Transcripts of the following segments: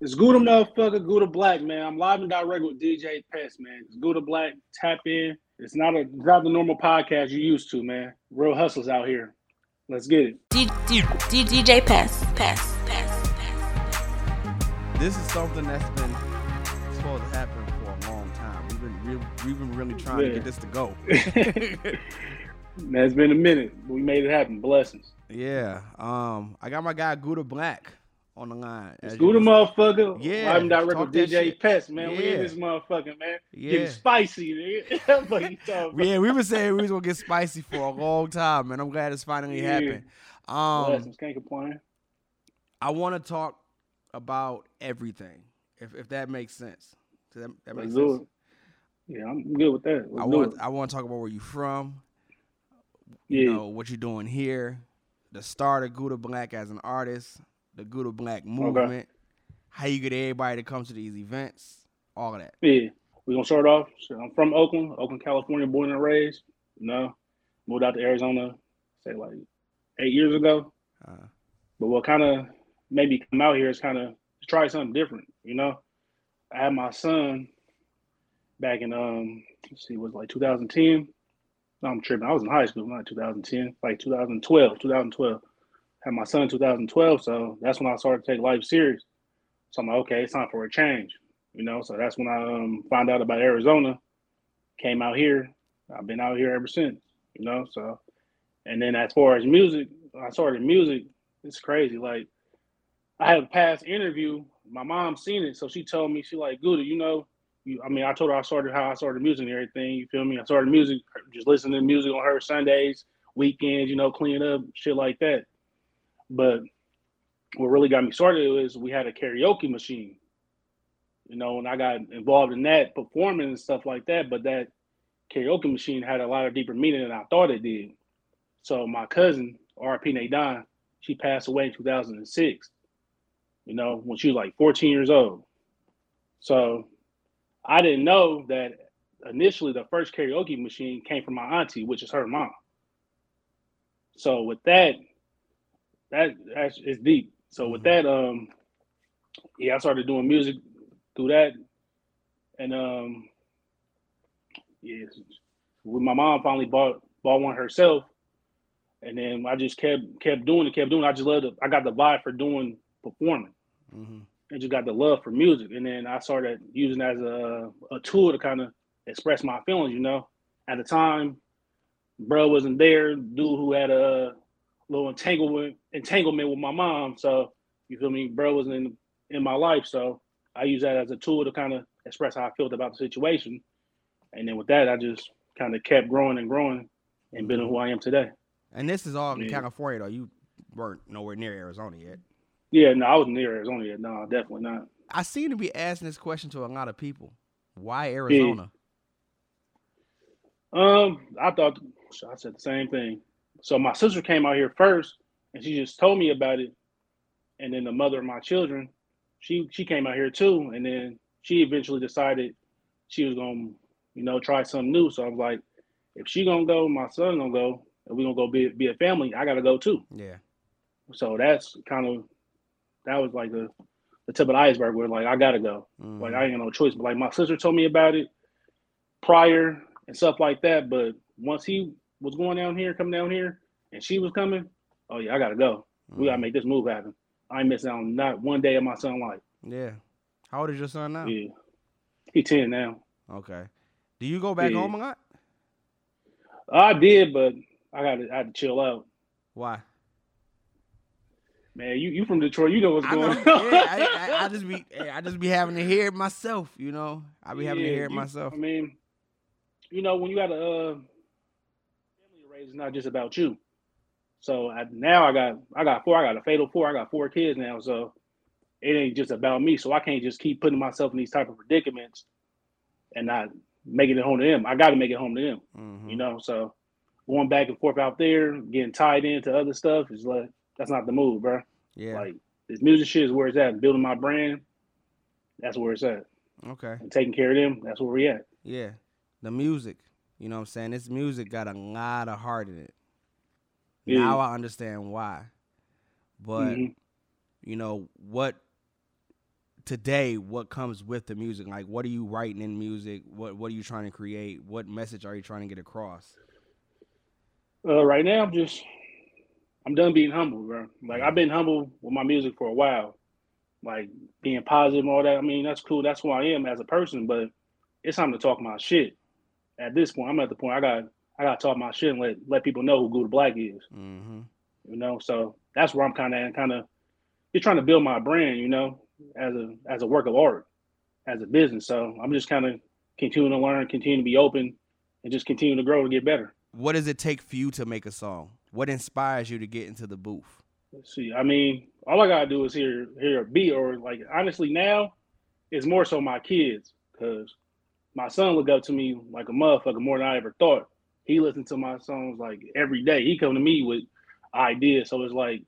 It's Gouda motherfucker, Gouda Black, man. I'm live and direct with DJ Pest, man. It's Gouda Black. Tap in. It's not a it's not the normal podcast you used to, man. Real hustlers out here. Let's get it. D- D- D- DJ Pest, Pest, Pest, Pest. This is something that's been supposed to happen for a long time. We've been re- we've been really trying to get this to go. Man, it's been a minute. We made it happen. Blessings. yeah. Um, I got my guy Gouda Black on the line. It's As you Gouda can- motherfucker. Yeah, I'm direct talk with DJ. Pest, man. We in this motherfucker, man. Yeah. Getting spicy, nigga. Fuck you talking about. Yeah, we were saying we was gonna get spicy for a long time, man. I'm glad it's finally Yeah. happened. Um, Can't complain. I want to talk about everything, if if that makes sense. Does that, makes sense? Yeah, I'm good with that. Let's I want. I want to talk about where you're from. Yeah. You know what you're doing here, the start of Gouda Black as an artist, the Gouda Black movement, how you get everybody to come to these events, all of that. Yeah, we're gonna start off. So I'm from Oakland, Oakland, California, born and raised. You know, moved out to Arizona, say like eight years ago. Uh, But what kind of made me come out here is kind of try something different. You know, I had my son back in um, let's see, it was like 2010. No, I'm tripping. I was in high school, not 2010, like 2012, 2012. Had my son in 2012, so that's when I started to take life serious. So I'm like, okay, it's time for a change. You know, so that's when I um, found out about Arizona. Came out here. I've been out here ever since. You know, so and then as far as music, I started music. It's crazy. Like I had a past interview. My mom seen it, so she told me she like Gouda, you know. You, I mean, I told her I started how I started music and everything. You feel me? I started music, just listening to music on her Sundays, weekends, you know, cleaning up, shit like that. But what really got me started was we had a karaoke machine. You know, and I got involved in that, performing and stuff like that. But that karaoke machine had a lot of deeper meaning than I thought it did. So my cousin, RP Nadine, she passed away in 2006. You know, when she was like 14 years old. So I didn't know that initially the first karaoke machine came from my auntie, which is her mom. So with that, that that's it's deep. So with that, um, yeah, I started doing music through that, and um, yeah, when my mom finally bought bought one herself, and then I just kept kept doing it, kept doing. It. I just loved it. I got the vibe for doing performing, mhm. and just got the love for music. And then I started using it as a a tool to kind of express my feelings. You know, at the time, bro wasn't there. Dude who had a little entanglement entanglement with my mom. So you feel me? Bro wasn't in in my life. So I use that as a tool to kind of express how I felt about the situation. And then with that, I just kind of kept growing and growing, and been who I am today. And this is all in Yeah. California though. You weren't nowhere near Arizona yet. Yeah, no, I wasn't near Arizona yet. No, definitely not. I seem to be asking this question to a lot of people. Why Arizona? Um, I thought I said the same thing. So my sister came out here first, and she just told me about it. And then the mother of my children, she she came out here too, and then she eventually decided she was gonna, you know, try something new. So I was like, if she gonna go, my son gonna go, and we gonna go be be a family. I gotta go too. Yeah. So that's kind of that was like the the tip of the iceberg where like I gotta go. Mhm. Like I ain't got no choice. But like my sister told me about it prior and stuff like that. But once he was going down here, coming down here, and she was coming, oh yeah, I gotta go. We gotta Mhm. make this move happen. I ain't missing out on not one day of my son's life. Yeah. How old is your son now? Yeah, he ten now. Okay. Do you go back Yeah. home a lot? I did, but I got to I had to chill out. Why? Man, you you from Detroit, you know what's I know. going yeah, on. I, I, I just be I just be having to hear it myself, you know. I be having to Yeah, hear it you- myself. I mean, you know, when you got a uh, to it's not just about you. So I, now I got I got four. I got a fatal four. I got four kids now. So it ain't just about me. So I can't just keep putting myself in these type of predicaments and not making it home to them. I got to make it home to them. Mhm. You know. So going back and forth out there, getting tied into other stuff is like that's not the move, bro. Yeah. Like this music shit is where it's at. Building my brand, that's where it's at. okay. And taking care of them, that's where we at. Yeah. The music. You know what I'm saying? This music got a lot of heart in it. Yeah. Now I understand why. But Mhm. you know what today what comes with the music? Like what are you writing in music? What what are you trying to create? What message are you trying to get across? Uh, right now, I'm just I'm done being humble, bro. Like I've been humble with my music for a while, like being positive and all that. I mean, that's cool. That's who I am as a person. But it's time to talk my shit. At this point, I'm at the point I got I got to talk my shit and let let people know who Gouda Black is. Mm-hmm. You know, so that's where I'm kind of kind of just trying to build my brand. You know, as a as a work of art, as a business. So I'm just kind of continuing to learn, continue to be open, and just continue to grow to get better. What does it take for you to make a song? What inspires you to get into the booth? Let's see. I mean, all I gotta do is hear hear a beat, or like honestly now, it's more so my kids because my son look up to me like a motherfucker more than I ever thought. He listens to my songs like every day. He come to me with ideas, so it's like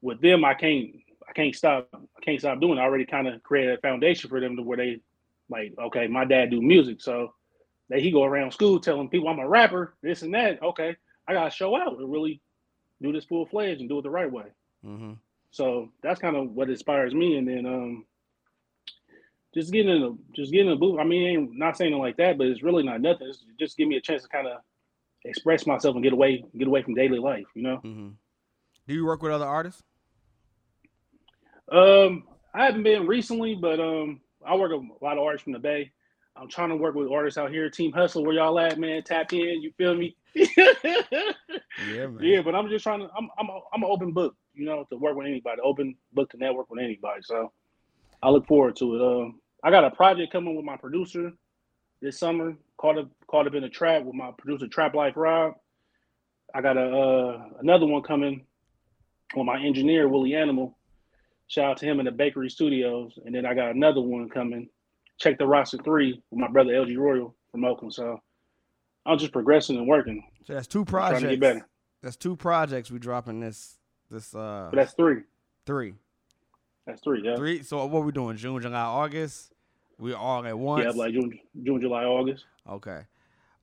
with them, I can't I can't stop I can't stop doing. It. I already kind of created a foundation for them to where they like okay, my dad do music, so that he go around school telling people I'm a rapper, this and that. Okay, I gotta show out and really do this full fledged and do it the right way. Mm-hmm. So that's kind of what inspires me. And then um, just getting in the just getting in the booth. I mean, not saying it like that, but it's really not nothing. It's just give me a chance to kind of express myself and get away get away from daily life. You know. Mm-hmm. Do you work with other artists? Um, I haven't been recently, but um, I work with a lot of artists from the Bay. I'm trying to work with artists out here. Team Hustle, where y'all at, man? Tap in. You feel me? yeah, man. Yeah, but I'm just trying to. I'm I'm a, I'm an open book, you know, to work with anybody. Open book to network with anybody. So I look forward to it. Um, I got a project coming with my producer this summer. Caught up caught up in a trap with my producer Trap Life Rob. I got a uh, another one coming with my engineer Willie Animal. Shout out to him in the Bakery Studios, and then I got another one coming. Check the roster three with my brother LG Royal from Oakland. So I'm just progressing and working. So that's two projects. Trying to get better. That's two projects we dropping this this uh but that's three. Three. That's three, yeah. Three. So what we doing? June, July, August? We all at once? Yeah, like June June, July, August. Okay.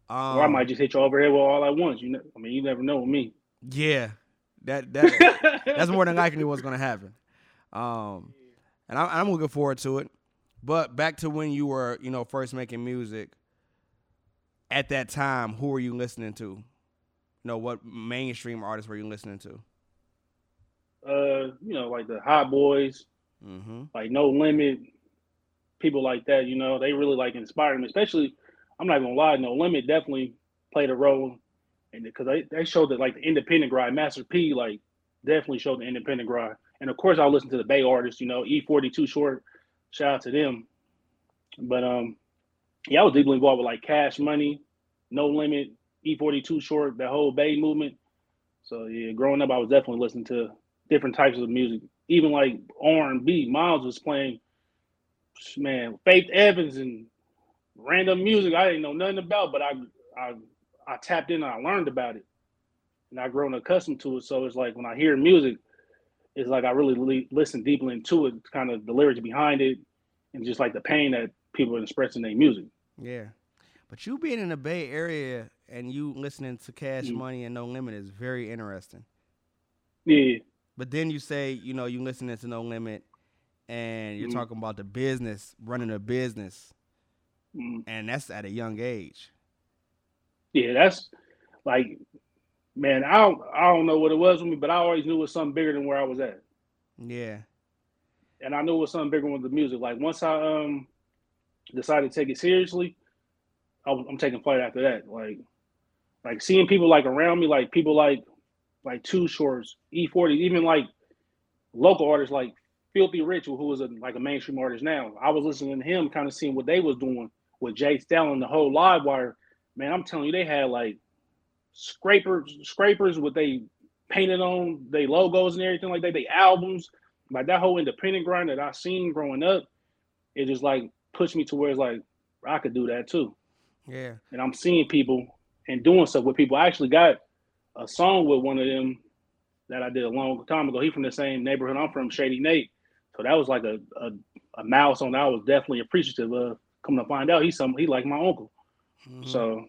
Um, or I might um, just hit you over here with all at once. You know I mean you never know with me. Yeah. That that that's more than likely what's gonna happen. Um and I, I'm looking forward to it. But back to when you were, you know, first making music, at that time, who were you listening to? You know, what mainstream artists were you listening to? Uh, you know, like the Hot Boys, mm-hmm. like No Limit, people like that. You know, they really like inspiring me. Especially, I'm not gonna lie, No Limit definitely played a role, and because they they showed that like the independent grind, Master P, like definitely showed the independent grind. And of course, I listen to the Bay artists. You know, E40 Too Short, shout out to them. But um, yeah, I was deeply involved with like Cash Money, No Limit, E40 Too Short, the whole Bay movement. So yeah, growing up, I was definitely listening to different types of music. Even like R and B, Miles was playing, man, Faith Evans and random music I didn't know nothing about, but I I I tapped in and I learned about it, and I grown accustomed to it. So it's like when I hear music, it's like I really listen deeply into it, kind of the lyrics behind it, and just like the pain that people are expressing their music. Yeah. But you being in the Bay Area and you listening to Cash mm. Money and No Limit is very interesting. Yeah. But then you say, you know, you listening to No Limit and you're mm. talking about the business, running a business. Mm. And that's at a young age. Yeah, that's like man, I don't I don't know what it was with me, but I always knew it was something bigger than where I was at. Yeah. And I knew it was something bigger with the music. Like once I um decided to take it seriously, I am taking flight after that. Like, like seeing people like around me, like people like like Too Shorts, E40, even like local artists like Philthy Rich, who was a, like a mainstream artist now. I was listening to him, kind of seeing what they was doing with J. Stalin, the whole live wire. Man, I'm telling you, they had like scrapers, scrapers with they painted on they logos and everything like that. They albums, like that whole independent grind that I seen growing up. It just like pushed me to where it's like I could do that too. Yeah. And I'm seeing people and doing stuff with people. I actually got a song with one of them that I did a long time ago. He from the same neighborhood I'm from, Shady Nate. So that was like a a, a milestone that I was definitely appreciative of. Coming to find out, he's some he like my uncle. Mm-hmm. So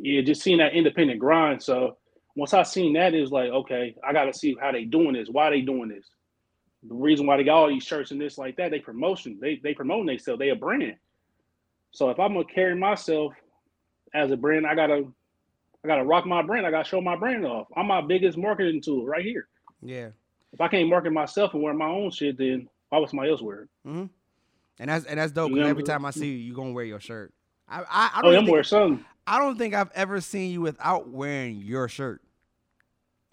yeah, just seeing that independent grind. So once I seen that, it was like, okay, I got to see how they doing this. Why they doing this? the reason why they got all these shirts and this like that, they promotion, they they promoting themselves, they a brand. So if I'm gonna carry myself as a brand, I gotta I gotta rock my brand. I gotta show my brand off. I'm my biggest marketing tool right here. Yeah. If I can't market myself and wear my own shit, then why would somebody else wear it? Mm-hmm. And that's and that's dope. Cause every time I see you, you gonna wear your shirt. I I, I Oh, don't I'm think, wear something. I don't think I've ever seen you without wearing your shirt.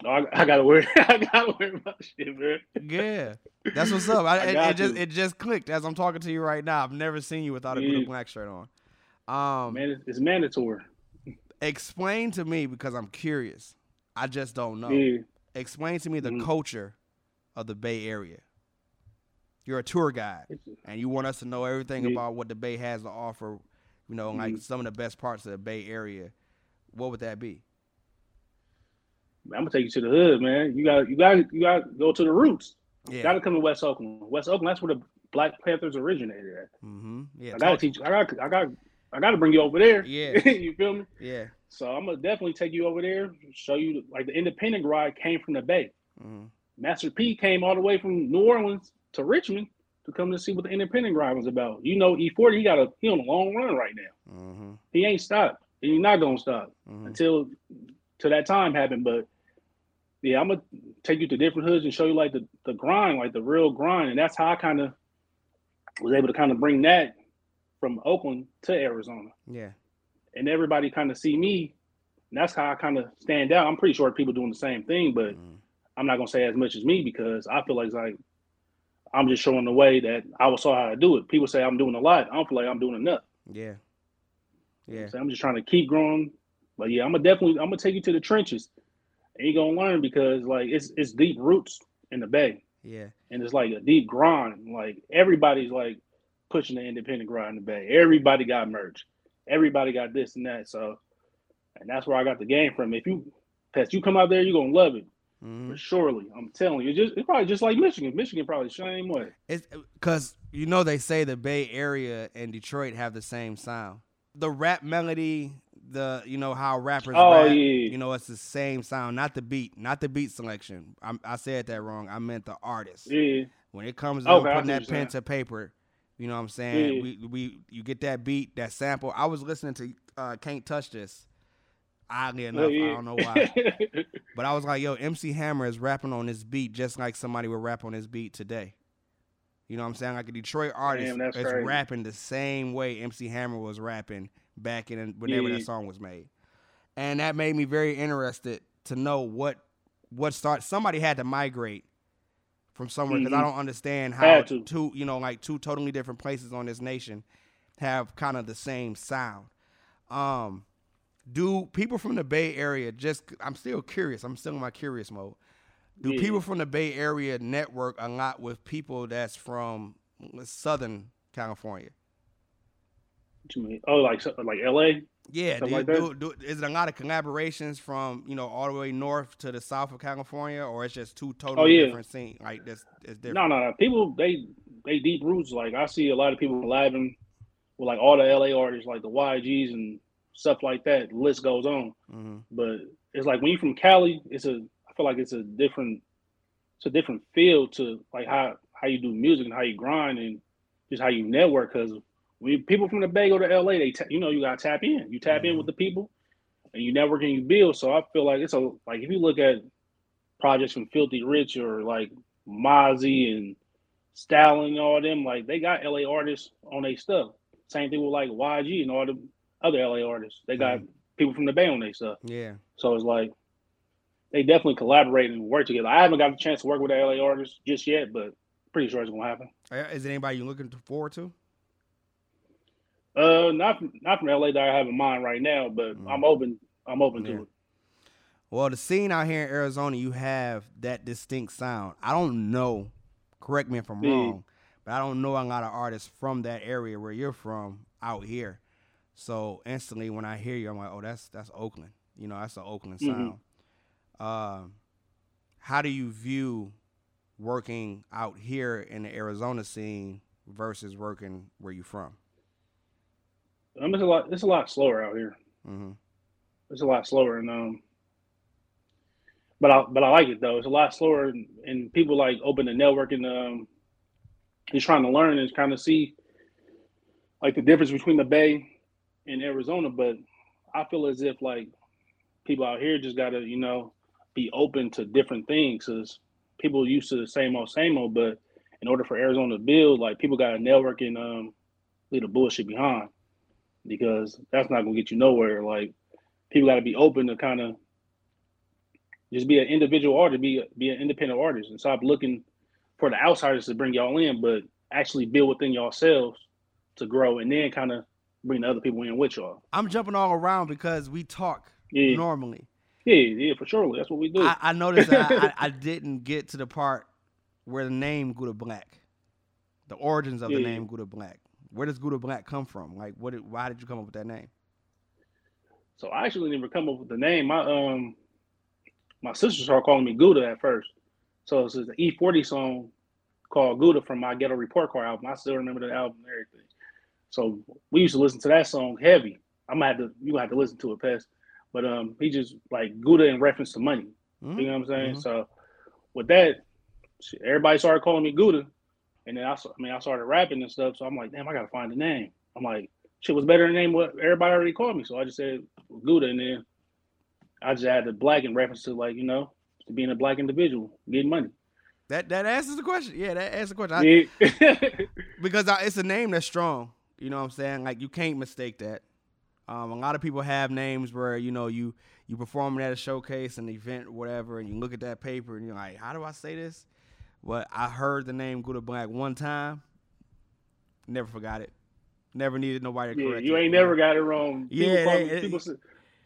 Oh, I, I gotta wear. I gotta wear my shit, man. Yeah, that's what's up. I, it, it just it just clicked as I'm talking to you right now. I've never seen you without a Yeah. black shirt on. Um, Man, it's, it's mandatory. Explain to me because I'm curious. I just don't know. Yeah. Explain to me the Mhm. culture of the Bay Area. You're a tour guide, and you want us to know everything Yeah. about what the Bay has to offer. You know, like Mhm. some of the best parts of the Bay Area. What would that be? I'm gonna take you to the hood, man. You got you got you got to go to the roots. Yeah. Got to come to West Oakland. West Oakland, that's where the Black Panthers originated at. mm-hmm. Yeah. I gotta teach. I got. I got. I gotta bring you over there. Yeah. you feel me? Yeah. So I'm gonna definitely take you over there. Show you like the independent ride came from the Bay. Mm-hmm. Master P came all the way from New Orleans to Richmond to come to see what the independent ride was about. You know, E40, he got a he on a long run right now. Mm-hmm. He ain't stopped. And he's not gonna stop Mm-hmm. until till that time happened. But yeah, I'm gonna take you to different hoods and show you like the, the grind, like the real grind. And that's how I kind of was able to kind of bring that from Oakland to Arizona. Yeah. And everybody kind of see me. That's how I kind of stand out. I'm pretty sure people doing the same thing, but Mhm. I'm not gonna say as much as me because I feel like it's like I'm just showing the way that I was saw how to do it. People say I'm doing a lot. I don't feel like I'm doing enough. Yeah. Yeah. So I'm just trying to keep growing. But yeah, I'm gonna definitely I'm gonna take you to the trenches. And you're gonna learn because like it's it's deep roots in the bay. Yeah. And it's like a deep grind. Like everybody's like pushing the independent grind in the bay. Everybody got merch. Everybody got this and that. So and that's where I got the game from. If you Pest, you come out there, you're gonna love it. Mm-hmm. Surely. I'm telling you. It's just it's probably just like Michigan. Michigan probably the same way. It's because you know they say the Bay Area and Detroit have the same sound. The rap melody, the you know how rappers Oh, rap, yeah. you know it's the same sound, not the beat, not the beat selection. I'm, I said that wrong. I meant the artist. Yeah. When it comes to Okay, putting that pen to paper, you know what I'm saying? We we you get that beat, that sample. I was listening to uh, Can't Touch This. Oddly enough, Oh, yeah. I don't know why. But I was like, yo, MC Hammer is rapping on this beat just like somebody would rap on this beat today. You know what I'm saying? Like a Detroit artist Damn, that's is crazy. rapping the same way MC Hammer was rapping back in whenever Yeah. that song was made. And that made me very interested to know what what start somebody had to migrate from somewhere because I Mhm. don't understand how two, you know, like two totally different places on this nation have kind of the same sound. Um do people from the Bay Area just I'm still curious. I'm still in my curious mode. Do Yeah. people from the Bay Area network a lot with people that's from Southern California? Oh, like like L.A. Yeah, do, like do, do, is it a lot of collaborations from you know all the way north to the south of California, or it's just two totally Oh, yeah. different scenes? Like this is different. No, no, no. People they they deep roots. Like I see a lot of people collabing with like all the LA artists, like the YGs and stuff like that. The list goes on. hmm But it's like when you're from Cali, it's a I feel like it's a different it's a different feel to like how how you do music and how you grind and just how you network. Because when people from the Bay go to LA, they ta- you know you gotta tap in. You tap in Mhm. with the people, and you network and you build. So I feel like it's a like if you look at projects from Philthy Rich or like Mozzy and Stalin and all them, like they got LA artists on their stuff. Same thing with like YG and all the other LA artists. They got people from the Bay on their stuff. Yeah, So it's like they definitely collaborate and work together. I haven't got a chance to work with the LA artists just yet, but pretty sure it's gonna happen. Uh, is there anybody you're looking forward to? Uh, not from, not from LA that I have in mind right now, but Mm. I'm open. I'm open Yeah. to it. Well, the scene out here in Arizona, you have that distinct sound. I don't know. Correct me if I'm Yeah. wrong, but I don't know a lot of artists from that area where you're from out here. So instantly, when I hear you, I'm like, oh, that's that's Oakland. You know, that's the Oakland Mhm. sound. Um, how do you view working out here in the Arizona scene versus working where you from? Um, it's a lot. It's a lot slower out here. hmm It's a lot slower, and um, but I but I like it though. It's a lot slower, and, and people like open the network and um, he's trying to learn and kind of see like the difference between the Bay and Arizona. But I feel as if like people out here just gotta you know be open to different things because people used to the same old same old. But in order for Arizona to build, like people got to network and um, leave the bullshit behind because that's not gonna get you nowhere. Like people got to be open to kind of just be an individual artist, be be an independent artist, and stop looking for the outsiders to bring y'all in, but actually build within yourselves to grow, and then kind of bring the other people in with y'all. I'm jumping all around because we talk Yeah. normally. Yeah, yeah, for sure. That's what we do. I, I noticed that I, I didn't get to the part where the name Gouda Black, the origins of the name Gouda Black. Where does Gouda Black come from? Like, what? Did, why did you come up with that name? So I actually didn't even come up with the name. My um my sister started calling me Gouda at first. So this is an E40 song called Gouda from my Ghetto Report Card album. I still remember the album and everything. So we used to listen to that song heavy. I'm gonna have to you gonna have to listen to it, Pest. But um he just like Gouda in reference to money. Mhm. You know what I'm saying? Mhm. So with that, everybody started calling me Gouda. And then I, I mean, I started rapping and stuff. So I'm like, damn, I gotta find a name. I'm like, shit was better than name what everybody already called me. So I just said Gouda, and then I just added black in reference to like, you know, to being a black individual, getting money. That that answers the question. Yeah, that answers the question. I, Yeah. because I, it's a name that's strong. You know what I'm saying? Like you can't mistake that. Um, a lot of people have names where you know you you performing at a showcase, an event, whatever, and you look at that paper and you're like, how do I say this? But I heard the name Gouda Black one time, never forgot it. Never needed nobody to yeah, correct you ain't never got it wrong. People Yeah, it- people say,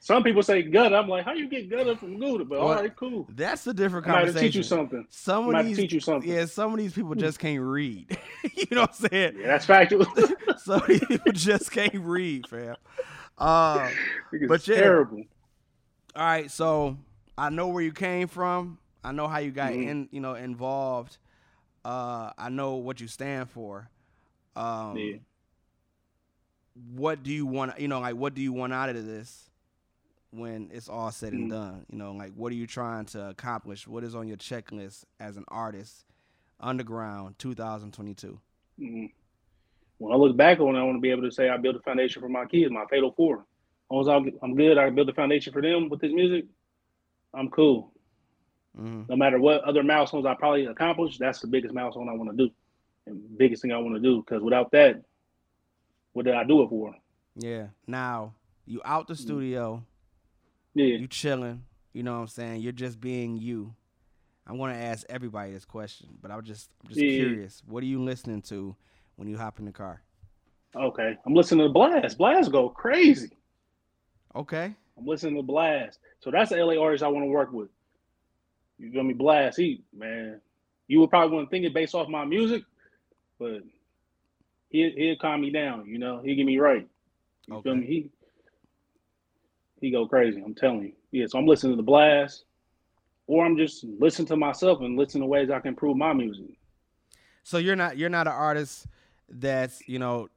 some people say Gouda. I'm like, how you get Gouda from Gouda? But all Well, right, cool. That's a different I'm conversation. teach you something. Some I'm of to these, teach you something. yeah, some of these people just can't read. you know what I'm saying? Yeah, that's factual. Some of these people just can't read, fam. Uh, It's But yeah. terrible. all right, so I know where you came from. I know how you got Mhm. in, you know, involved. Uh, I know what you stand for. Um, Yeah. What do you want? You know, like what do you want out of this when it's all said and Mm. done? You know, like what are you trying to accomplish? What is on your checklist as an artist? Underground, 2022. Mhm. When I look back on it, I want to be able to say I built a foundation for my kids, my Fatal Four. As long as I'm- I'm good, I build a foundation for them with this music. I'm cool. Hmm No matter what other milestones I probably accomplish, that's the biggest milestone I want to do, and biggest thing I want to do. Because without that, what did I do it for? Yeah. Now you out the Mm. studio. Yeah, you chilling, you know what I'm saying? You're just being you. I'm gonna ask everybody this question, but I'm just I'm just Yeah. curious. What are you listening to when you hop in the car? okay. I'm listening to Blxst. Blxst go crazy. Okay. I'm listening to Blxst. So that's the LA artist I want to work with. You feel me? Blxst. He man, you would probably want to think it based off my music, but he he'll calm me down. You know, he'll get me right. You feel me? He he go crazy. I'm telling you. Yeah. So I'm listening to the Blxst, or I'm just listening to myself and listening to ways I can improve my music. So you're not you're not an artist that's you know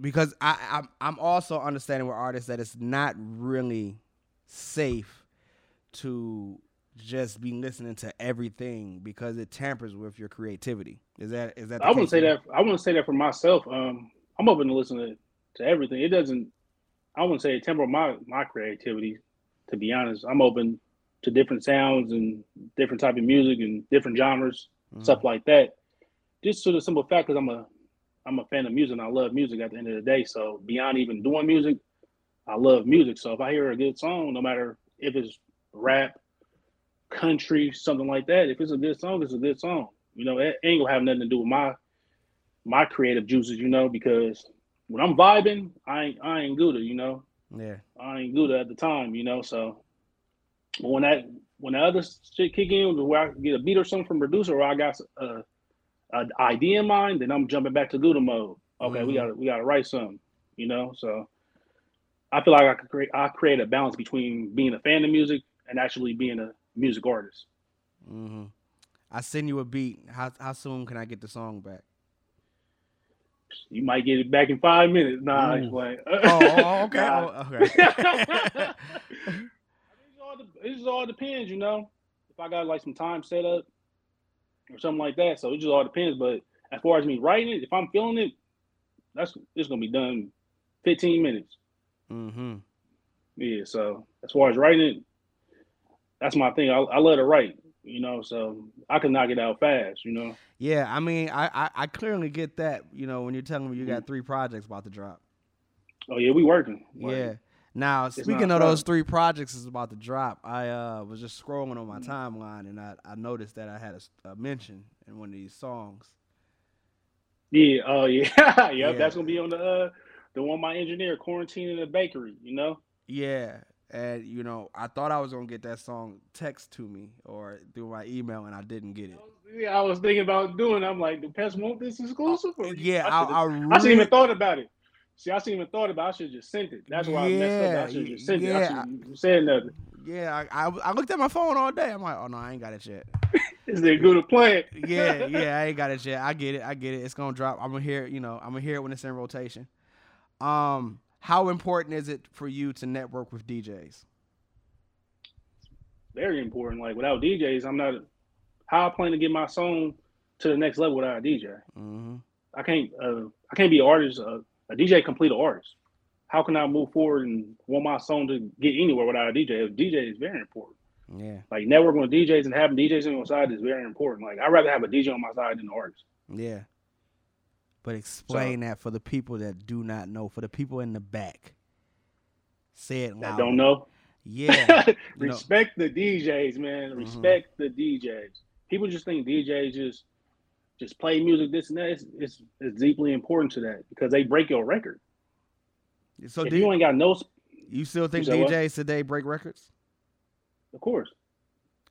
because I I'm, I'm also understanding with artists that it's not really safe to just be listening to everything because it tampers with your creativity. Is that is that? I wouldn't say that. I wouldn't say that for myself. Um, I'm open to listen to, to everything. It doesn't. I wouldn't say it temper my my creativity. To be honest, I'm open to different sounds and different type of music and different genres, Mhm. stuff like that. Just to the simple fact, because I'm a I'm a fan of music and I love music at the end of the day. So beyond even doing music, I love music. So if I hear a good song, no matter if it's rap, country, something like that, if it's a good song, it's a good song. You know, it ain't gonna have nothing to do with my my creative juices, you know, because when I'm vibing, I ain't I ain't Gouda, you know. Yeah. I ain't Gouda at the time, you know. So but when that when the other shit kick in, where I get a beat or something from producer, or I got a, an idea in mind, then I'm jumping back to Gouda mode. Okay, we Mhm. got to we got to write something, you know. So I feel like I could create I create a balance between being a fan of music and actually being a music artist. hmm I send you a beat. How how soon can I get the song back? You might get it back in five minutes. Nah, Ooh. it's like, Oh, oh, okay. Nah. Oh, okay. it, just all, it just all depends, you know. if I got like some time set up or something like that. So it just all depends. But as far as me writing it, if I'm feeling it, that's it's gonna be done 15 minutes. Mm-hmm. Yeah. So as far as writing it, that's my thing. I, I love to write, you know, so I can knock it out fast, you know. Yeah, I mean, I, I, I clearly get that. You know, when you're telling me you got three projects about to drop. Oh yeah, we working. Like, Yeah. Now, It's speaking of those three projects is about to drop, I uh, was just scrolling on my timeline and I, I noticed that I had a mention in one of these songs. Yeah. Oh yeah. yep. Yeah. That's gonna be on the uh the one my engineer quarantine in the bakery. You know. Yeah, and you know, I thought I was gonna get that song text to me or through my email, and I didn't get it. Yeah, I was thinking about doing. I'm like, do Pest want this exclusive? Or Yeah, I, I, I, I really, shouldn't even thought about it. See, I shouldn't even thought about. it. I should just sent it. That's why I messed up. I should just sent yeah. it. I should said nothing. yeah, I, I, I looked at my phone all day. I'm like, oh no, I ain't got it yet. Is they good at playing? yeah, yeah, I ain't got it yet. I get it. I get it. It's gonna drop. I'm gonna hear it. You know, I'm gonna hear it when it's in rotation. Um, how important is it for you to network with DJs? Very important. Like without DJs, I'm not. How I plan to get my song to the next level without a DJ? Mm-hmm. I can't. Uh, I can't be an artist. Uh, a DJ complete an artist. How can I move forward and want my song to get anywhere without a DJ? A DJ is very important. Yeah, Like networking with DJs and having DJs on your side is very important. Like I'd rather have a DJ on my side than an artist. yeah. But explain that for the people that do not know, for the people in the back. Say it loud. don't know. Yeah, you know- Respect the DJs, man. Mhm. Respect the DJs. People just think DJs just just play music, this and that. It's, it's, it's deeply important to that because they break your record. so if do you you, ain't got no, you still think what? DJs today break records? of course.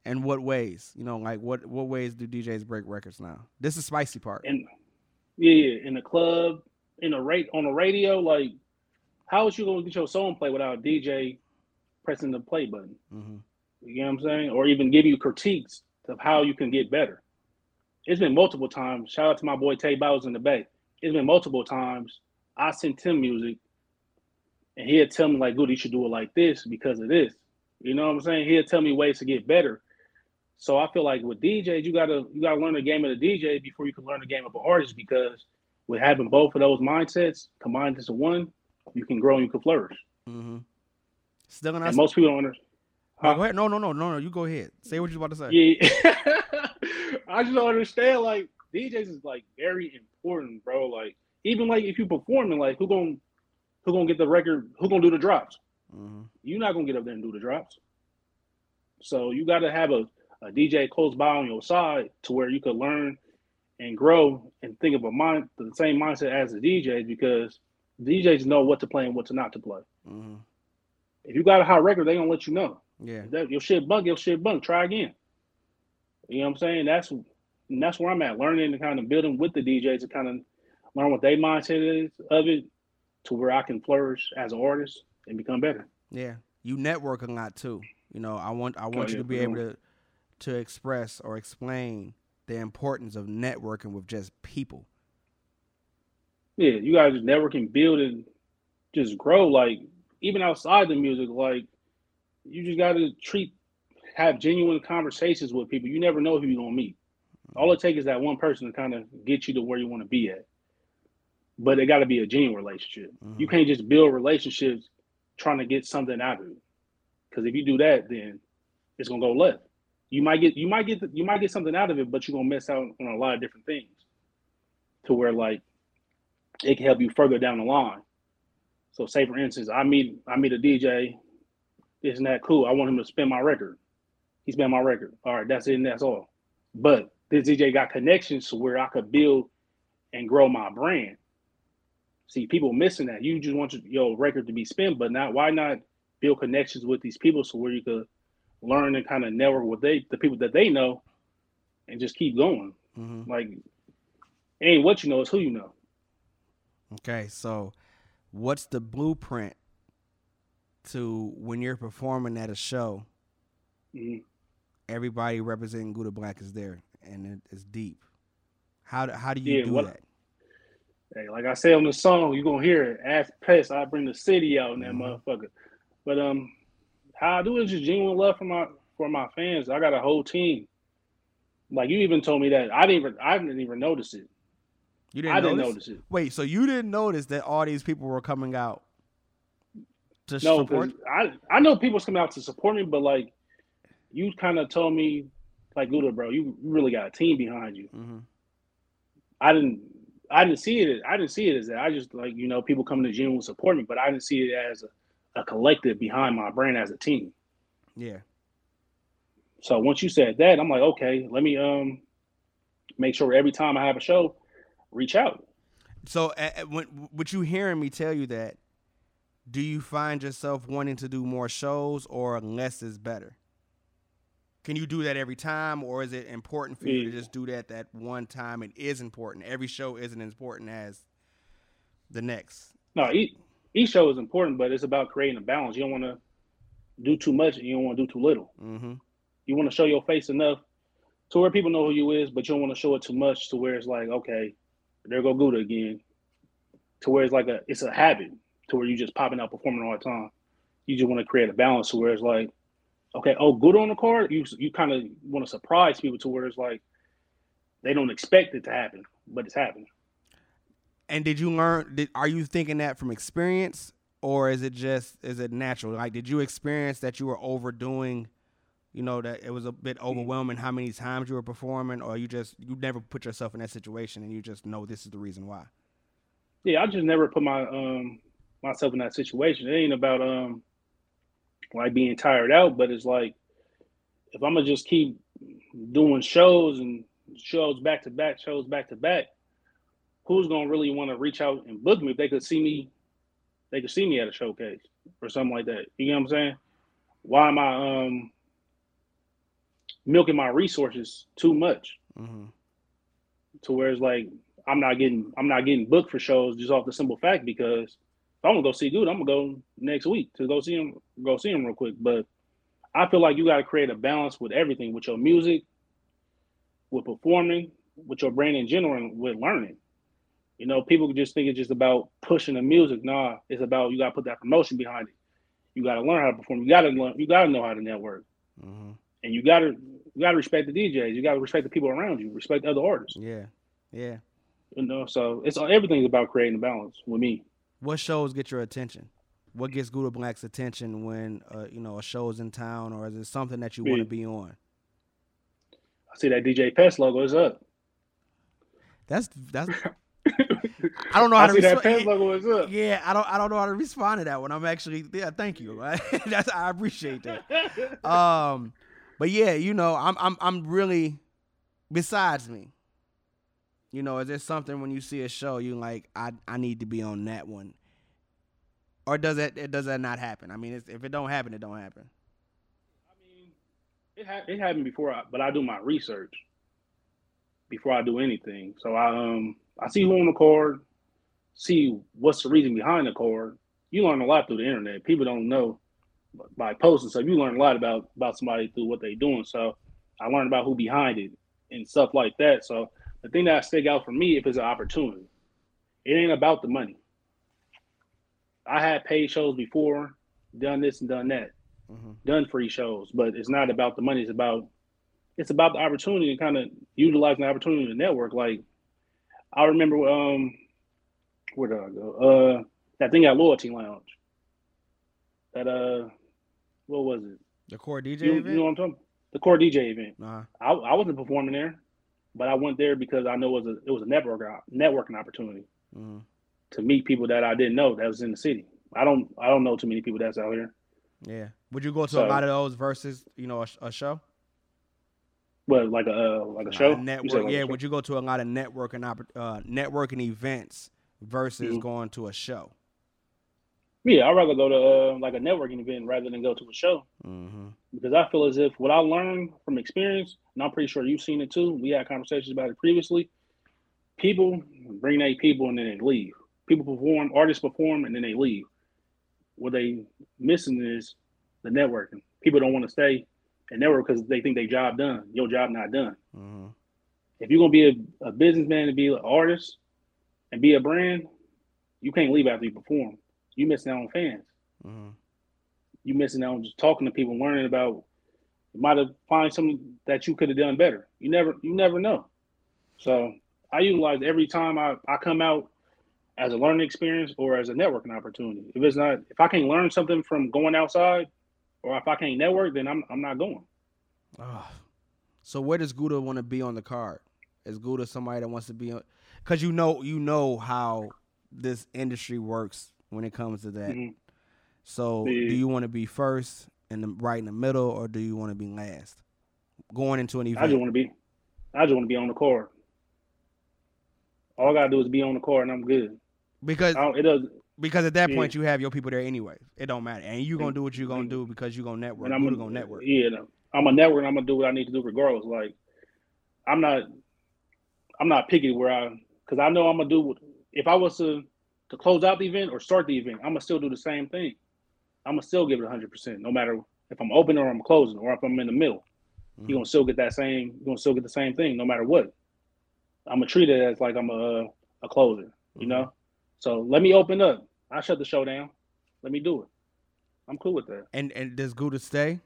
And what ways? You know, like what what ways do DJs break records now? This is spicy part. And yeah, yeah, in the club, in the rate on the radio, like how is you gonna get your song play without a DJ pressing the play button? hmm You know what I'm saying? Or even give you critiques of how you can get better. It's been multiple times. Shout out to my boy Tay Bowers in the Bay. It's been multiple times. I sent him music and he'd tell me like, good, you should do it like this because of this. You know what I'm saying? He'd tell me ways to get better. So I feel like with DJs, you gotta you gotta learn the game of the DJ before you can learn the game of an artist because with having both of those mindsets combined into one, you can grow and you can flourish. hmm our And most people don't understand. Oh, go ahead. No, no, no, no, no. You go ahead. Say what you're about to say. Yeah. I just don't understand. Like DJs is like very important, bro. Like even like if you performing, like who gonna who gonna get the record? Who gonna do the drops? hmm You're not gonna get up there and do the drops. So you got to have a, a DJ close by on your side to where you could learn and grow and think of a mind the same mindset as the DJs because DJs know what to play and what to not to play. hmm If you got a hot record, they gonna let you know. Yeah. If that, your shit bunk, your shit bunk. Try again. You know what I'm saying? That's and that's where I'm at, learning and kind of building with the DJs to kind of learn what their mindset is of it, to where I can flourish as an artist and become better. Yeah. You network a lot too. You know, I want I want Oh, you yeah, to be able to to express or explain the importance of networking with just people. Yeah, you gotta just network and build and just grow. Like even outside the music, like you just gotta treat, have genuine conversations with people. You never know who you're gonna meet. All it takes is that one person to kind of get you to where you want to be at. But it got to be a genuine relationship. You Mhm. can't just build relationships trying to get something out of it. Because if you do that, then it's gonna go left. You might get you might get you might get something out of it, but you're gonna miss out on a lot of different things. To where like it can help you further down the line. So say for instance, I meet I meet a DJ, isn't that cool? I want him to spin my record. He spin my record. All right, that's it and that's all. But this DJ got connections to where I could build and grow my brand. See, people missing that. You just want your, your record to be spin, but not why not build connections with these people so where you could learn and kind of network with they the people that they know and just keep going. hmm Like it ain't what you know, it's who you know. Okay, so what's the blueprint to when you're performing at a show? Mhm. Everybody representing Gouda Black is there, and it's deep. How do, how do you Yeah, do what- that? Hey, like I say on the song, you're gonna hear it. Ask Pest, I bring the city out in that Mhm. motherfucker. But um how I do it is just genuine love for my for my fans. I got a whole team. Like you even told me that I didn't even I didn't even notice it. You didn't I notice? didn't notice it. Wait, so you didn't notice that all these people were coming out to No, support? because I I know people's coming out to support me, but like you kind of told me, like Luda, bro, you you really got a team behind you. hmm I didn't I didn't see it. I didn't see it as that. I just like you know people coming to the gym will support me, but I didn't see it as a, a collective behind my brand as a team. Yeah. So once you said that, I'm like, okay, let me um make sure every time I have a show, reach out. So, uh, when, with you hearing me tell you that, do you find yourself wanting to do more shows or less is better? Can you do that every time, or is it important for you to just do that that one time? It is important. Every show isn't as important as the next. No, each show is important, but it's about creating a balance. You don't want to do too much, and you don't want to do too little. Mm-hmm. You want to show your face enough to where people know who you is, but you don't want to show it too much to where it's like, okay, there go Gouda again. To where it's like a it's a habit to where you just popping out performing all the time. You just want to create a balance to where it's like, okay, oh, Gouda on the card. You you kind of want to surprise people to where it's like they don't expect it to happen, but it's happening. And did you learn? Did, are you thinking that from experience, or is it just is it natural? Like, did you experience that you were overdoing? You know that it was a bit overwhelming how many times you were performing, or you just you never put yourself in that situation and you just know this is the reason why. Yeah, I just never put my um myself in that situation. It ain't about um like being tired out, but it's like if I'm gonna just keep doing shows and shows back to back, shows back to back, who's gonna really want to reach out and book me if they could see me? They could see me at a showcase or something like that. You know what I'm saying? Why am I um milking my resources too much? Mm-hmm. to where it's like I'm not getting I'm not getting booked for shows just off the simple fact because if I'm gonna go see Good, I'm gonna go next week to go see him go see him real quick. But I feel like you gotta create a balance with everything, with your music, with performing, with your brand in general, and with learning. You know, people just think it's just about pushing the music. Nah, it's about you gotta put that promotion behind it. You gotta learn how to perform. You gotta learn. You gotta know how to network, Mm-hmm. and you gotta you gotta respect the DJs. You gotta respect the people around you. Respect other artists. Yeah, yeah. You know, so it's everything's about creating a balance with me. What shows get your attention? What gets Gouda Black's attention when uh, you know a show's in town, or is it something that you want to be on? I see that DJ Pest logo is up. That's that's. I don't know how I to see that logo is up. Yeah, I don't I don't know how to respond to that one. I'm actually yeah, thank you. Right? That's I appreciate that. Um but yeah, you know, I'm I'm I'm really besides me. You know, is there something when you see a show you like I I need to be on that one? Or does that it does that not happen? I mean, it's, if it don't happen, it don't happen. I mean, it ha- it happened before, I, but I do my research before I do anything. So I um I see who on the card, see what's the reason behind the card. You learn a lot through the internet. People don't know by posting stuff. You learn a lot about about somebody through what they're doing. So I learned about who behind it and stuff like that. So the thing that stick out for me if it's an opportunity, it ain't about the money. I had paid shows before, done this and done that hmm done free shows, but it's not about the money. It's about it's about the opportunity and kind of utilizing the opportunity to network. Like I remember, um, where did I go? Uh, that thing at Loyalty Lounge. That uh, what was it? The core DJ You, event? you know what I'm talking? The core DJ event. uh-huh. I, I wasn't performing there, but I went there because I know it was a it was a network networking opportunity hmm to meet people that I didn't know that was in the city. I don't I don't know too many people that's out here. Yeah. Would you go to a lot of those versus, you know, a, sh- a show? But like a uh, like a Nah, show. Network. like yeah. Would you go to a lot of networking uh, networking events versus Mhm. going to a show? Yeah, I'd rather go to uh, like a networking event rather than go to a show Mm-hmm. because I feel as if what I learned from experience, and I'm pretty sure you've seen it too. We had conversations about it previously. People bring eight people and then they leave. People perform, artists perform, and then they leave. What they missing is the networking. People don't want to stay and network because they think their job done. Your job not done. Mm-hmm. If you're gonna be a, a businessman and be an artist and be a brand, you can't leave after you perform. You missing out on fans. Mm-hmm. you missing out on just talking to people, learning about You might have find something that you could have done better. You never you never know. So I utilize every time I, I come out as a learning experience or as a networking opportunity. If it's not if I can't learn something from going outside or if I can't network, then I'm I'm not going. Oh. So where does Gouda want to be on the card? Is Gouda somebody that wants to be on? Because you know you know how this industry works when it comes to that. Mhm. So Yeah. do you want to be first and the, right in the middle, or do you want to be last? Going into an I just want to be I just want to be on the card. All I gotta do is be on the card, and I'm good. because it does because at that Yeah. point you have your people there anyway. It don't matter, and you gonna do what you gonna do because you gonna network. and I'm gonna, gonna network. Yeah. I'm a network. and I'm gonna do what I need to do regardless. Like, I'm not, I'm not picky where I, because I know I'm gonna do. what- If I was to to close out the event or start the event, I'm gonna still do the same thing. I'm gonna still give it 100, percent no matter if I'm open or I'm closing or if I'm in the middle. Mhm. You're gonna still get that same. You're gonna still get the same thing no matter what. I'm gonna treat it as like I'm a a closer. You Mhm. know. So let me open up. I shut the show down. Let me do it. I'm cool with that. And and does Gouda stay,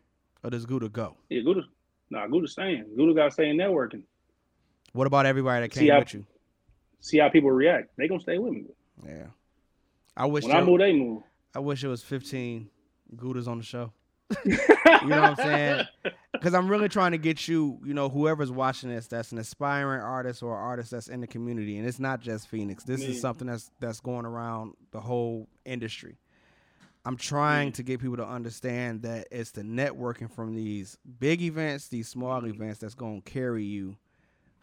or does Gouda go? Yeah, Gouda. Nah, Gouda's staying. Gouda got to stay in networking. What about everybody that came I- with you? See how people react. They gonna stay with me. Yeah. I wish When I move, they move. I wish it was 15 Goudas on the show. You know what I'm saying? Because I'm really trying to get you, you know, whoever's watching this that's an aspiring artist or artist that's in the community. And it's not just Phoenix. This is something that's that's going around the whole industry. I'm trying to get people to understand that it's the networking from these big events, these small mm-hmm. events that's going to carry you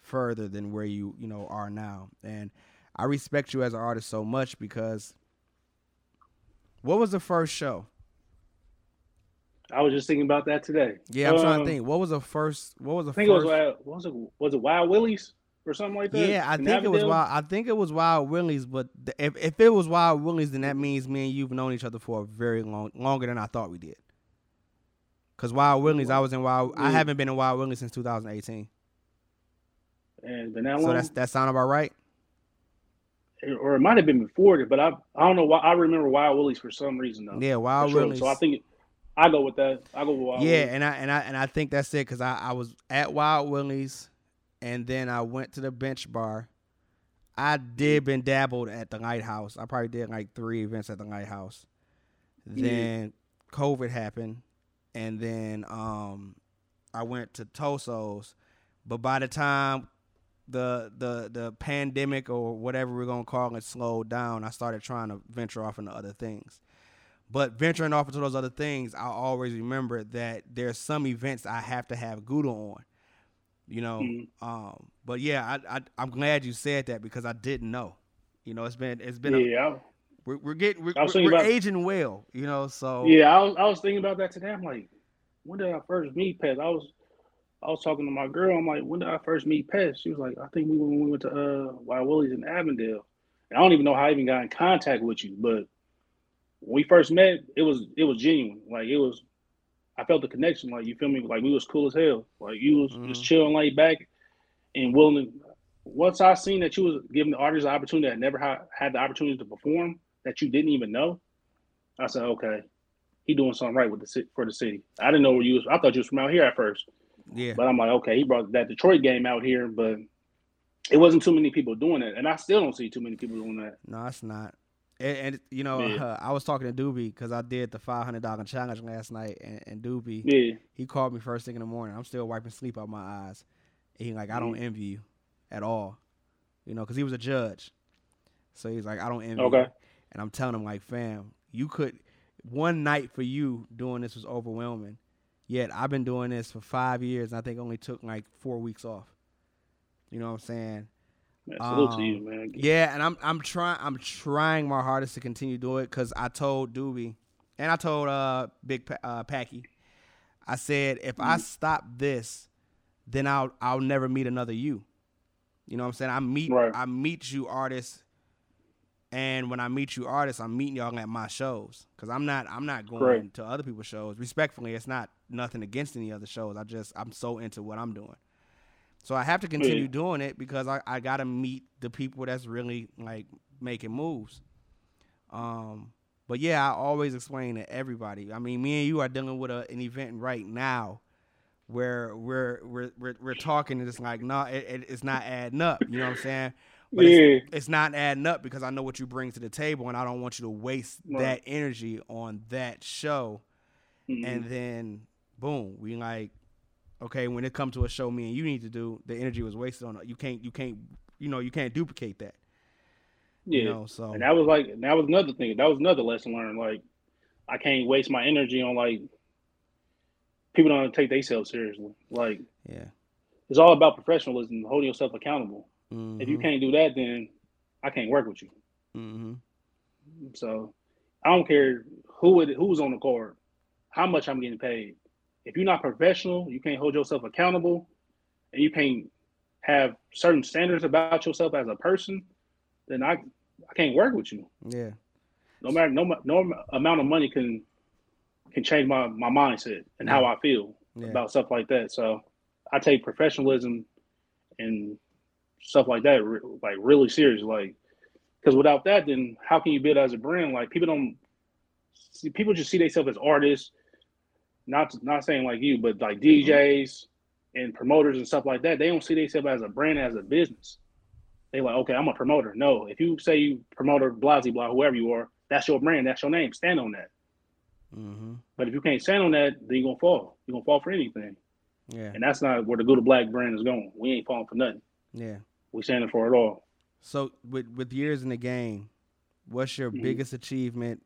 further than where you, you know, are now. And I respect you as an artist so much because what was the first show? I was just thinking about that today. Yeah, I'm trying to Um, think. What was the first? What was the I think first? it was Wild, what was it was it Wild Willie's or something like that? yeah, I In think it was Wild. I think it was Wild Willie's. But th- if if it was Wild Willie's, then that means me and you've known each other for a very long, longer than I thought we did. Cause Wild Willie's, I was in Wild. I haven't been in Wild Willie's since 2018. And been that So long. that's that sound about right? or it might have been before it, but I I don't know why I remember Wild Willie's for some reason though. Yeah, Wild sure. Willie's. So I think I go with that. I go with Wild yeah, Willie's. and I and I and I think that's it because I, I was at Wild Willie's, and then I went to the Bench Bar. I did been dabbled at the Lighthouse. I probably did like three events at the Lighthouse. Yeah. Then COVID happened, and then um, I went to Tosos. But by the time the the the pandemic or whatever we're gonna call it slowed down, I started trying to venture off into other things. But venturing off into those other things, I always remember that there's some events I have to have Gouda on. You know, Mhm. um, but yeah, I, I I'm glad you said that because I didn't know. You know, it's been it's been yeah, I, we're, we're getting we're, we're, about- aging well. You know, so yeah. I was I was thinking about that today. I'm like, when did I first meet Pest? I was I was talking to my girl. I'm like, when did I first meet Pest? She was like, I think we when we went to uh Wild Willie's in Avondale. And I don't even know how I even got in contact with you, but we first met, it was it was genuine. Like it was, I felt the connection. Like you feel me? Like we was cool as hell. Like you was just Mhm. chilling, laid back, and willing. To, once I seen that you was giving the artists the opportunity that never had had the opportunity to perform, that you didn't even know, I said, okay, he doing something right with the ci- for the city. I didn't know where you was. I thought you was from out here at first, yeah, but I'm like, okay, he brought that Detroit game out here, but it wasn't too many people doing it, and I still don't see too many people doing that. no, it's not. And, and you know, Yeah. uh, I was talking to Doobie because I did the five hundred dollar challenge last night, and, and Doobie Yeah, he called me first thing in the morning. I'm still wiping sleep out my eyes. And he like, I don't Mhm. envy you at all, you know, because he was a judge. So he's like, I don't envy Okay. you. And I'm telling him like, fam, you could one night for you doing this was overwhelming. Yet I've been doing this for five years, and I think only took like four weeks off. You know what I'm saying? Man, salute to you, Um, man. Yeah, and I'm I'm trying I'm trying my hardest to continue to do it because I told Doobie and I told uh Big Pa- uh, Packy, I said if I stop this, then I'll I'll never meet another you. You know what I'm saying? I meet Right. I meet you artists, and when I meet you artists, I'm meeting y'all at my shows because I'm not I'm not going Correct. to other people's shows. Respectfully, it's not nothing against any other shows. I just I'm so into what I'm doing. So I have to continue Yeah. doing it because I, I gotta meet the people that's really like making moves. Um, but yeah, I always explain to everybody. I mean, me and you are dealing with a, an event right now where we're we're we're, we're talking and it's like no it, it, it's not adding up you know what i'm saying but yeah, it's, it's not adding up because i know what you bring to the table and i don't want you to waste that energy on that show Mhm. and then boom we like okay when it comes to a show me and you need to do the energy was wasted on it you can't you can't you know you can't duplicate that yeah. you know so And that was like that was another thing. That was another lesson learned. Like I can't waste my energy on like people don't take themselves seriously. Like yeah it's all about professionalism, holding yourself accountable. If you Mhm. can't do that, then I can't work with you. Mm-hmm. So I don't care who it who's on the card, how much I'm getting paid. If you're not professional, you can't hold yourself accountable, and you can't have certain standards about yourself as a person, then I I can't work with you. yeah No matter no no amount of money can can change my my mindset and how I feel yeah about stuff like that. So I take professionalism and stuff like that like really serious. Like because without that, then how can you build as a brand? Like people don't see people just see themselves as artists. Not not saying like you, but like DJs and promoters and stuff like that. They don't see themselves as a brand as a business. They like okay, I'm a promoter. No, if you say you promoter, blah blah whoever you are, that's your brand, that's your name. Stand on that. Mhm. But if you can't stand on that, then you're gonna fall. You're gonna fall for anything. yeah And that's not where the Gouda Black brand is going. We ain't falling for nothing. yeah We standing for it all. So with with years in the game, what's your Mhm. biggest achievement,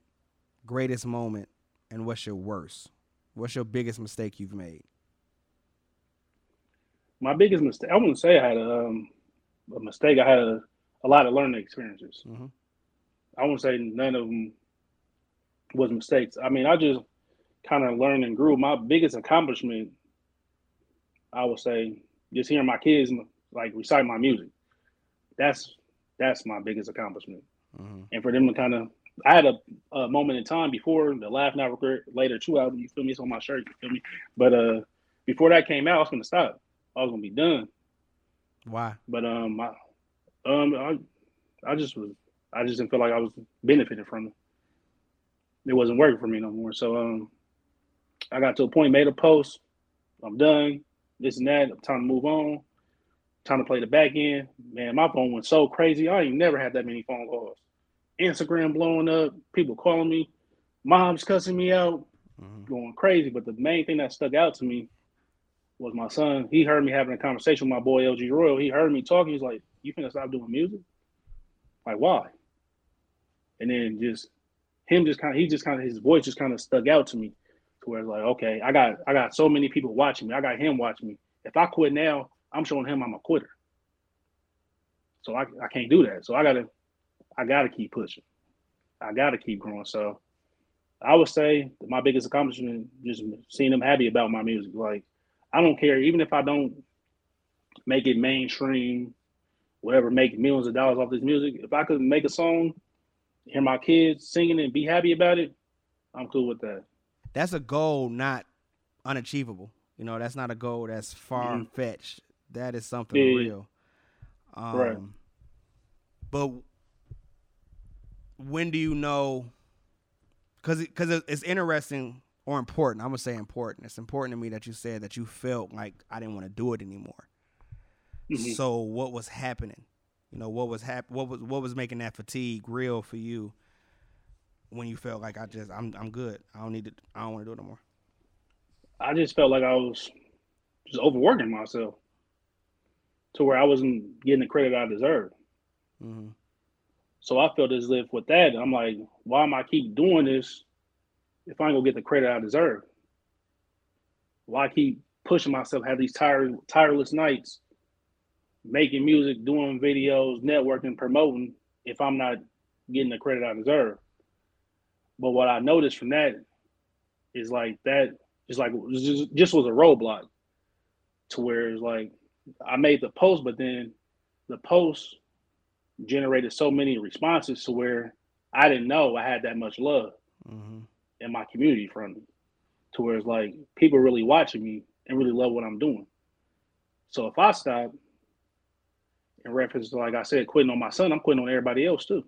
greatest moment, and what's your worst? What's your biggest mistake you've made? My biggest mistake, I wouldn't say I had a, um, a mistake. I had a, a lot of learning experiences. Mhm. I wouldn't say none of them was mistakes. I mean, I just kind of learned and grew. My biggest accomplishment, I would say, just hearing my kids like recite my music. That's that's my biggest accomplishment. Mhm. and for them to kind of I had a, a moment in time before the Laugh Not Regret later two album, you feel me? It's on my shirt, you feel me? But uh before that came out, I was gonna stop. I was gonna be done. Why? But um I um I I just was I just didn't feel like I was benefiting from it. It wasn't working for me no more. So um I got to a point, made a post, I'm done, this and that, time to move on, time to play the back end. Man, my phone went so crazy. I ain't never had that many phone calls. Instagram blowing up, people calling me, mom's cussing me out, Mhm. going crazy. But the main thing that stuck out to me was my son. He heard me having a conversation with my boy LG Royal. He heard me talking. He's like, "You finna stop doing music?" Like, why? And then just him, just kind of, he just kind of his voice just kind of stuck out to me, to where it's like, okay, I got, I got so many people watching me. I got him watching me. If I quit now, I'm showing him I'm a quitter. So I, I can't do that. So I gotta, I gotta keep pushing. I gotta keep growing. So I would say that my biggest accomplishment just seeing them happy about my music. Like I don't care, even if I don't make it mainstream, whatever, make millions of dollars off this music. If I could make a song, hear my kids singing and be happy about it, I'm cool with that. That's a goal not unachievable. You know, that's not a goal that's far fetched. That is something yeah. real. Um, Right. But when do you know? Because because it's interesting or important. I'm gonna say important. It's important to me that you said that you felt like I didn't want to do it anymore. Mhm. So what was happening? You know, what was hap- What was what was making that fatigue real for you? When you felt like I just I'm I'm good. I don't need to. I don't want to do it no more. I just felt like I was just overworking myself to where I wasn't getting the credit I deserved. hmm So I felt as if with that, I'm like, why am I keep doing this if I ain't gonna get the credit I deserve? Why keep pushing myself, have these tire, tireless nights, making music, doing videos, networking, promoting, if I'm not getting the credit I deserve? But what I noticed from that is like that like just, just was a roadblock to where it's like I made the post, but then the post generated so many responses to where I didn't know I had that much love hmm in my community from it. To where it's like people really watching me and really love what I'm doing. So if I stop, in reference to like I said, quitting on my son, I'm quitting on everybody else too.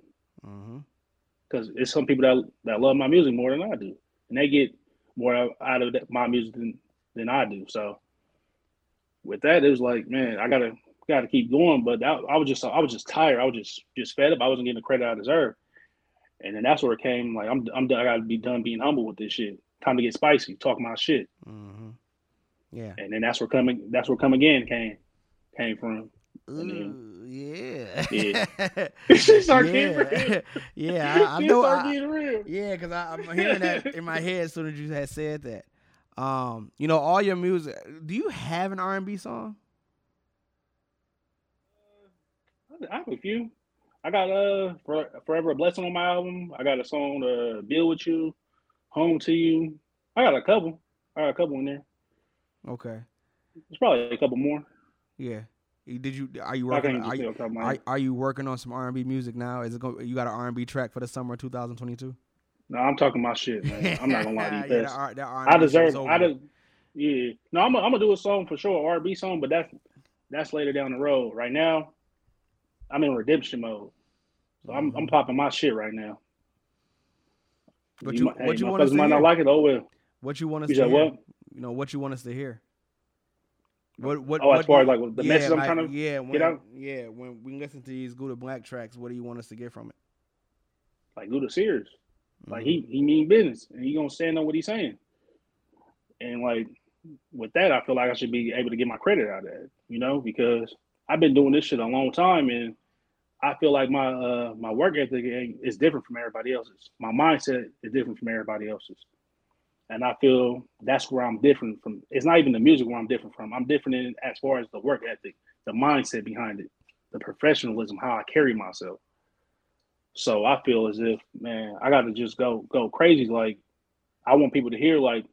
Because it's some people that that love my music more than I do, and they get more out of my music than than I do. So with that, it was like, man, I gotta gotta keep going. But that, I was just I was just tired. I was just just fed up. I wasn't getting the credit I deserved. And then that's where it came. Like I'm I'm done. I gotta be done being humble with this shit. Time to get spicy. Talk my shit. Mm-hmm. Yeah. And then that's where coming. That's where come again came came from. Ooh, yeah. Yeah. She start getting yeah. yeah, I, I know. I, yeah, because I'm hearing that in my head as soon as you had said that. Um, you know, all your music. Do you have an R&B song? I have a few. I got uh For- Forever a Blessing on my album. I got a song uh Build with You, Home to You. I got a couple. I got a couple in there. Okay. There's probably a couple more. Yeah. Did you? Are you working? Are you, tell off the top of my are, are you working on some R&B music now? Is it going? You got an R&B track for the summer of 2022? No, I'm talking my shit, man. I'm not gonna lie to you. yeah, that, R- that I deserve. I de- yeah. No, I'm. gonna do a song for sure, R and B song, but that's that's later down the road. Right now, I'm in redemption mode, so I'm I'm Mhm. popping my shit right now. But you- might, what you want us to might hear? not like it. Oh well. What you want us You to hear? what? You know what you want us to hear? What what? Oh, what as far as like the yeah, message I'm like, trying to yeah, when, out? yeah, when we listen to these Gouda Black tracks, what do you want us to get from it? like Luda Sears. Like Mhm. he he mean business and he gonna stand on what he's saying. And like with that, I feel like I should be able to get my credit out of that, you know, because I've been doing this shit a long time and I feel like my uh my work ethic is different from everybody else's. My mindset is different from everybody else's. And I feel that's where I'm different from. It's not even the music where I'm different from. I'm different in as far as the work ethic, the mindset behind it, the professionalism, how I carry myself. So I feel as if, man, I got to just go go crazy. Like, I want people to hear like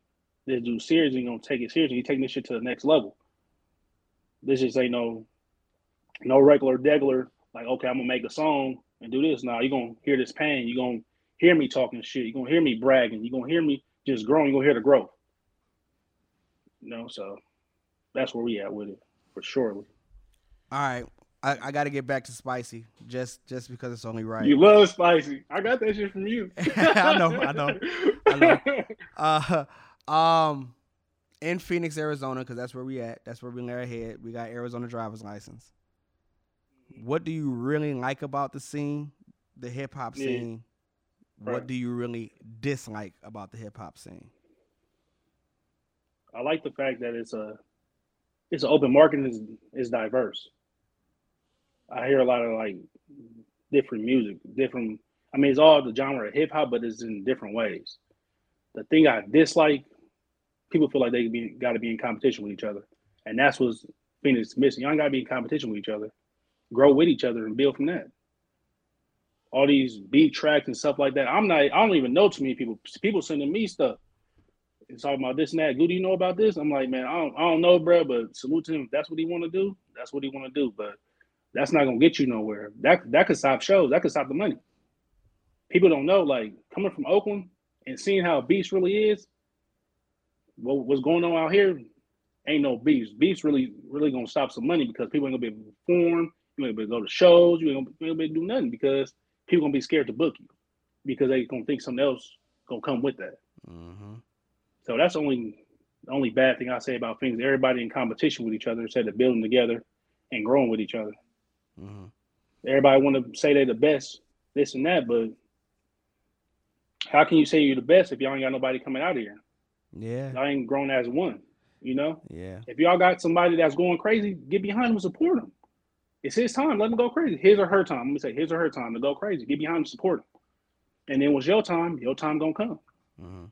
this dude serious. He gonna take it seriously. He taking this shit to the next level. This just ain't no no regular degler, Like, okay, I'm gonna make a song and do this. Now you're gonna hear this pain. You're gonna hear me talking shit. You're gonna hear me bragging. You're gonna hear me just growing. You're gonna hear the growth. You know, so that's where we at with it for sure. All right, I, I got to get back to spicy just just because it's only right. You love spicy. I got that shit from you. I know, I know, I know. Uh, um, in Phoenix, Arizona, because that's where we at. That's where we lay our head. We got Arizona driver's license. What do you really like about the scene, the hip hop Yeah. scene? What Right. do you really dislike about the hip hop scene? I like the fact that it's a it's an open market and it's, it's diverse. I hear a lot of like different music, different. I mean, it's all the genre of hip hop, but it's in different ways. The thing I dislike, people feel like they be got to be in competition with each other, and that's what's Phoenix missing. Y'all got to be in competition with each other, grow with each other, and build from that. All these beat tracks and stuff like that. I'm not. I don't even know too many people. People sending me stuff and talking about this and that. Who do you know about this? I'm like, man, I don't, I don't know, bro. But salute to him. If that's what he want to do, that's what he want to do. But that's not gonna get you nowhere. That that could stop shows. That could stop the money. People don't know, like coming from Oakland and seeing how Beast really is. What, what's going on out here? Ain't no Beast. Beast really really gonna stop some money because people ain't gonna be perform. You ain't gonna be able to go to shows. You ain't gonna, you ain't gonna be able to do nothing because people gonna be scared to book you because they gonna think something else gonna come with that. Mm-hmm. So that's the only the only bad thing I say about things. Everybody in competition with each other instead of building together and growing with each other. Mm-hmm. Everybody want to say they're the best, this and that, but how can you say you're the best if y'all ain't got nobody coming out of here? Yeah, Y'all ain't grown as one. You know, yeah, if y'all got somebody that's going crazy, get behind them, and support him. It's his time. Let him go crazy. His or her time. Let me say his or her time to go crazy. Get behind him, support him. And then when your time, your time gonna come. mm-hmm.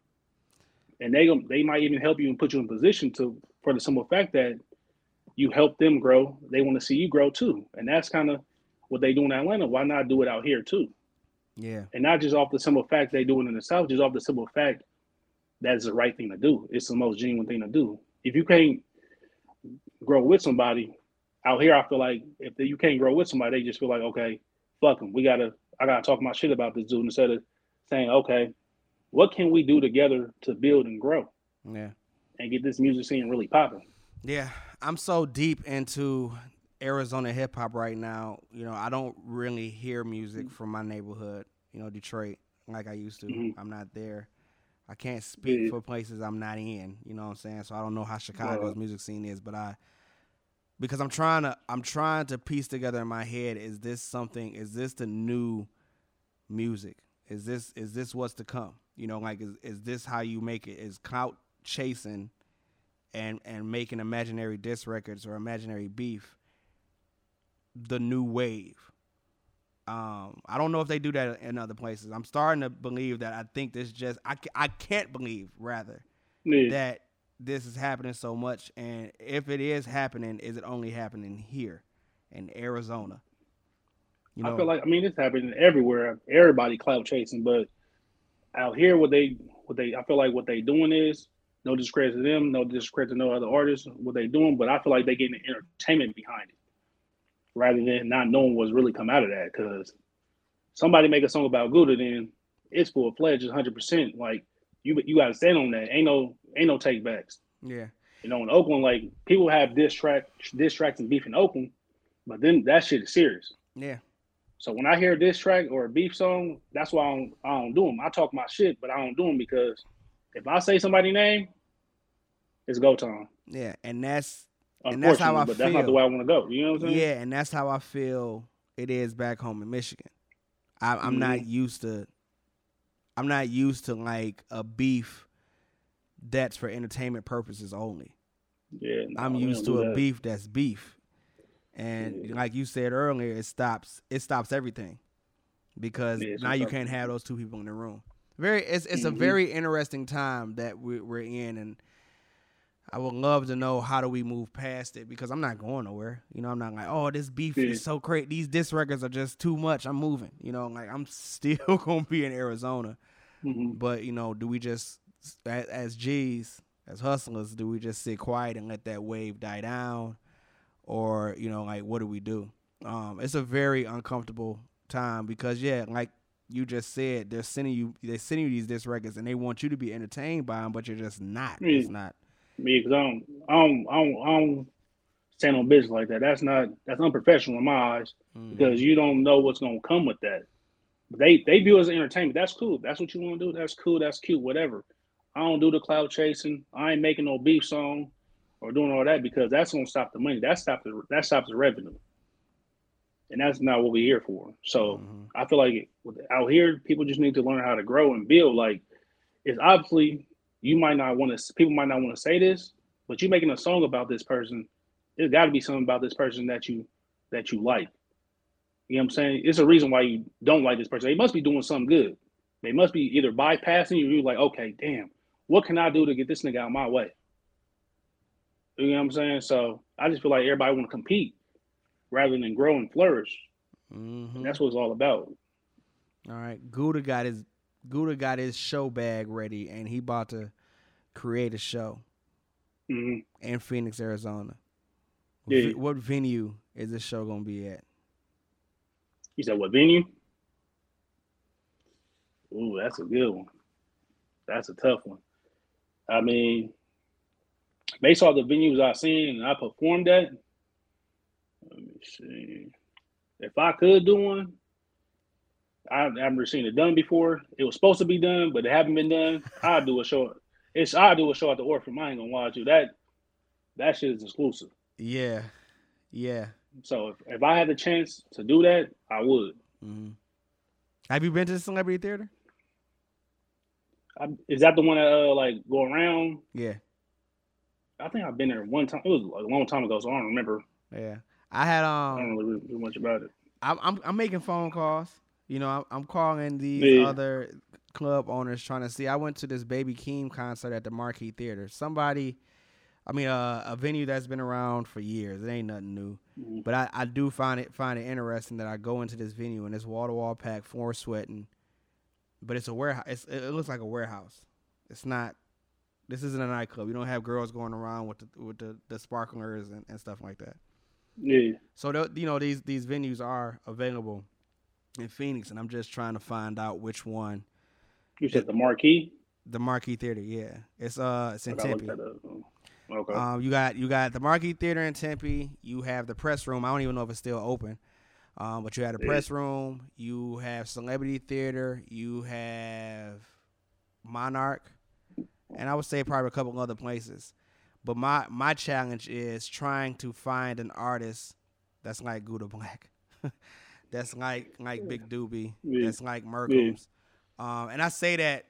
and they they might even help you and put you in position to for the simple fact that you help them grow. They want to see you grow too, and that's kind of what they do in Atlanta. Why not do it out here too? yeah, And not just off the simple fact they do it in the South, just off the simple fact that is the right thing to do. It's the most genuine thing to do. If you can't grow with somebody out here, I feel like if you can't grow with somebody, they just feel like okay, fuck them. We gotta I gotta talk my shit about this dude instead of saying okay, what can we do together to build and grow? yeah. and get this music scene really popping. Yeah, I'm so deep into Arizona hip hop right now. You know, I don't really hear music from my neighborhood, you know, Detroit, like I used to. Mhm. I'm not there. I can't speak Yeah. for places I'm not in, you know what I'm saying? So I don't know how Chicago's music scene is, but I because I'm trying to I'm trying to piece together in my head is this something is this the new music? Is this is this what's to come? You know, like is is this how you make it? Is clout chasing and and making imaginary diss records or imaginary beef the new wave? Um, I don't know if they do that in other places. I'm starting to believe that I think this just I, I can't believe rather Yeah. that this is happening so much and if it is happening is it only happening here in Arizona you know I feel like I mean it's happening everywhere. Everybody clout chasing, but out here, what they what they I feel like what they doing is no discredit to them, no discredit to no other artists. What they doing, but I feel like they getting the entertainment behind it rather than not knowing what's really come out of that. Because somebody make a song about Gouda, then it's full fledged, hundred percent. Like you you got to stand on that. Ain't no ain't no take backs. yeah You know, in Oakland, like people have diss track diss tracks and beef in Oakland, but then that shit is serious. yeah So when I hear a diss track or a beef song, that's why I don't, I don't do them. I talk my shit, but I don't do them because if I say somebody's name, it's go time. yeah and that's And that's how I but that's not the way I want to go. You know what I'm saying? yeah and that's how I feel it is back home in Michigan I, I'm not Mm-hmm. used to I'm not used to like a beef that's for entertainment purposes only Yeah. no, I'm used to a that. beef that's beef. And like you said earlier, it stops it stops everything. Because Yeah, now you can't have those two people in the room. Very it's it's a Mhm. very interesting time that we, we're in and I would love to know how do we move past it because I'm not going nowhere. You know, I'm not like, oh, this beef Yeah. is so great. These diss records are just too much. I'm moving. You know, like I'm still gonna be in Arizona. Mhm. But you know, do we just as, as G's, as hustlers, do we just sit quiet and let that wave die down, or you know, like what do we do? Um, it's a very uncomfortable time because yeah, like you just said, they're sending you they're sending you these diss records and they want you to be entertained by them, but you're just not. It's not. Me, because I don't, I don't, I don't, I don't stand on business like that. That's not, that's unprofessional in my eyes Mm. because you don't know what's gonna come with that. They they view it as entertainment. That's cool. That's what you want to do. That's cool. That's cute. Whatever. I don't do the clout chasing. I ain't making no beef song or doing all that because that's gonna stop the money. That stops the that stops the revenue, and that's not what we're here for. So Mhm. I feel like out here, people just need to learn how to grow and build. Like it's obviously you might not want to. People might not want to say this, but you making a song about this person. There's got to be something about this person that you that you like. You know what I'm saying? It's a reason why you don't like this person. They must be doing something good. They must be either bypassing you or you're like, okay, damn, what can I do to get this nigga out of my way? You know what I'm saying? So I just feel like everybody want to compete rather than grow and flourish. Mhm. And that's what it's all about. All right, Gouda got his Gouda got his show bag ready, and he about to create a show hmm in Phoenix, Arizona. Yeah. V- what venue is this show gonna be at? You said what venue? Ooh, that's a good one. That's a tough one. I mean, based off the venues I've seen and I performed at, let me see. If I could do one, I've never seen it done before. It was supposed to be done, but it haven't been done. I'd do a show. It's I do a show at the Orpheum. I ain't gonna to you. That that shit is exclusive. Yeah, yeah. So if, if I had the chance to do that, I would. hmm Have you been to the Celebrity Theater? I, is that the one that uh, like go around? Yeah, I think I've been there one time. It was a long time ago, so I don't remember. yeah. I had um. I don't um, really do much about it. I'm I'm, I'm making phone calls. You know, I'm, I'm calling these Yeah. other club owners trying to see. I went to this Baby Keem concert at the Marquee Theater. Somebody, I mean, uh, a venue that's been around for years. It ain't nothing new. Mhm. But I, I do find it find it interesting that I go into this venue and it's wall to wall packed, floor sweating, but it's a warehouse. It's, it looks like a warehouse. It's not. This isn't a nightclub. You don't have girls going around with the with the, the sparklers and, and stuff like that. Yeah, So tho- you know these these venues are available in Phoenix, and I'm just trying to find out which one. you said the Marquee. The Marquee Theater, yeah, it's uh it's in Tempe. Okay. Um, you got you got the Marquee Theater in Tempe. You have the press room. I don't even know if it's still open. Um, but you had the Yeah. press room. You have Celebrity Theater. You have Monarch, and I would say probably a couple other places. But my my challenge is trying to find an artist that's like Gouda Black, that's like like Big Doobie, Yeah. that's like Merkums. Um, and I say that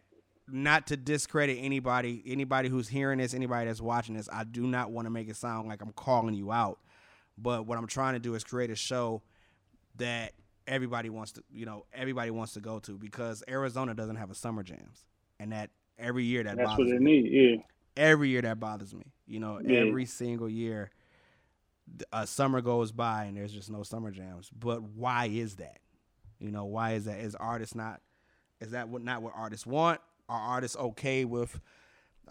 not to discredit anybody, anybody who's hearing this, anybody that's watching this. I do not want to make it sound like I'm calling you out, but what I'm trying to do is create a show that everybody wants to, you know, everybody wants to go to because Arizona doesn't have a summer jams, and that every year that That's bothers what they me need. Yeah. every year that bothers me. You know, Yeah. every single year, a summer goes by and there's just no summer jams. But why is that? You know, why is that? Is artists not? Is that what not what artists want? Are artists okay with?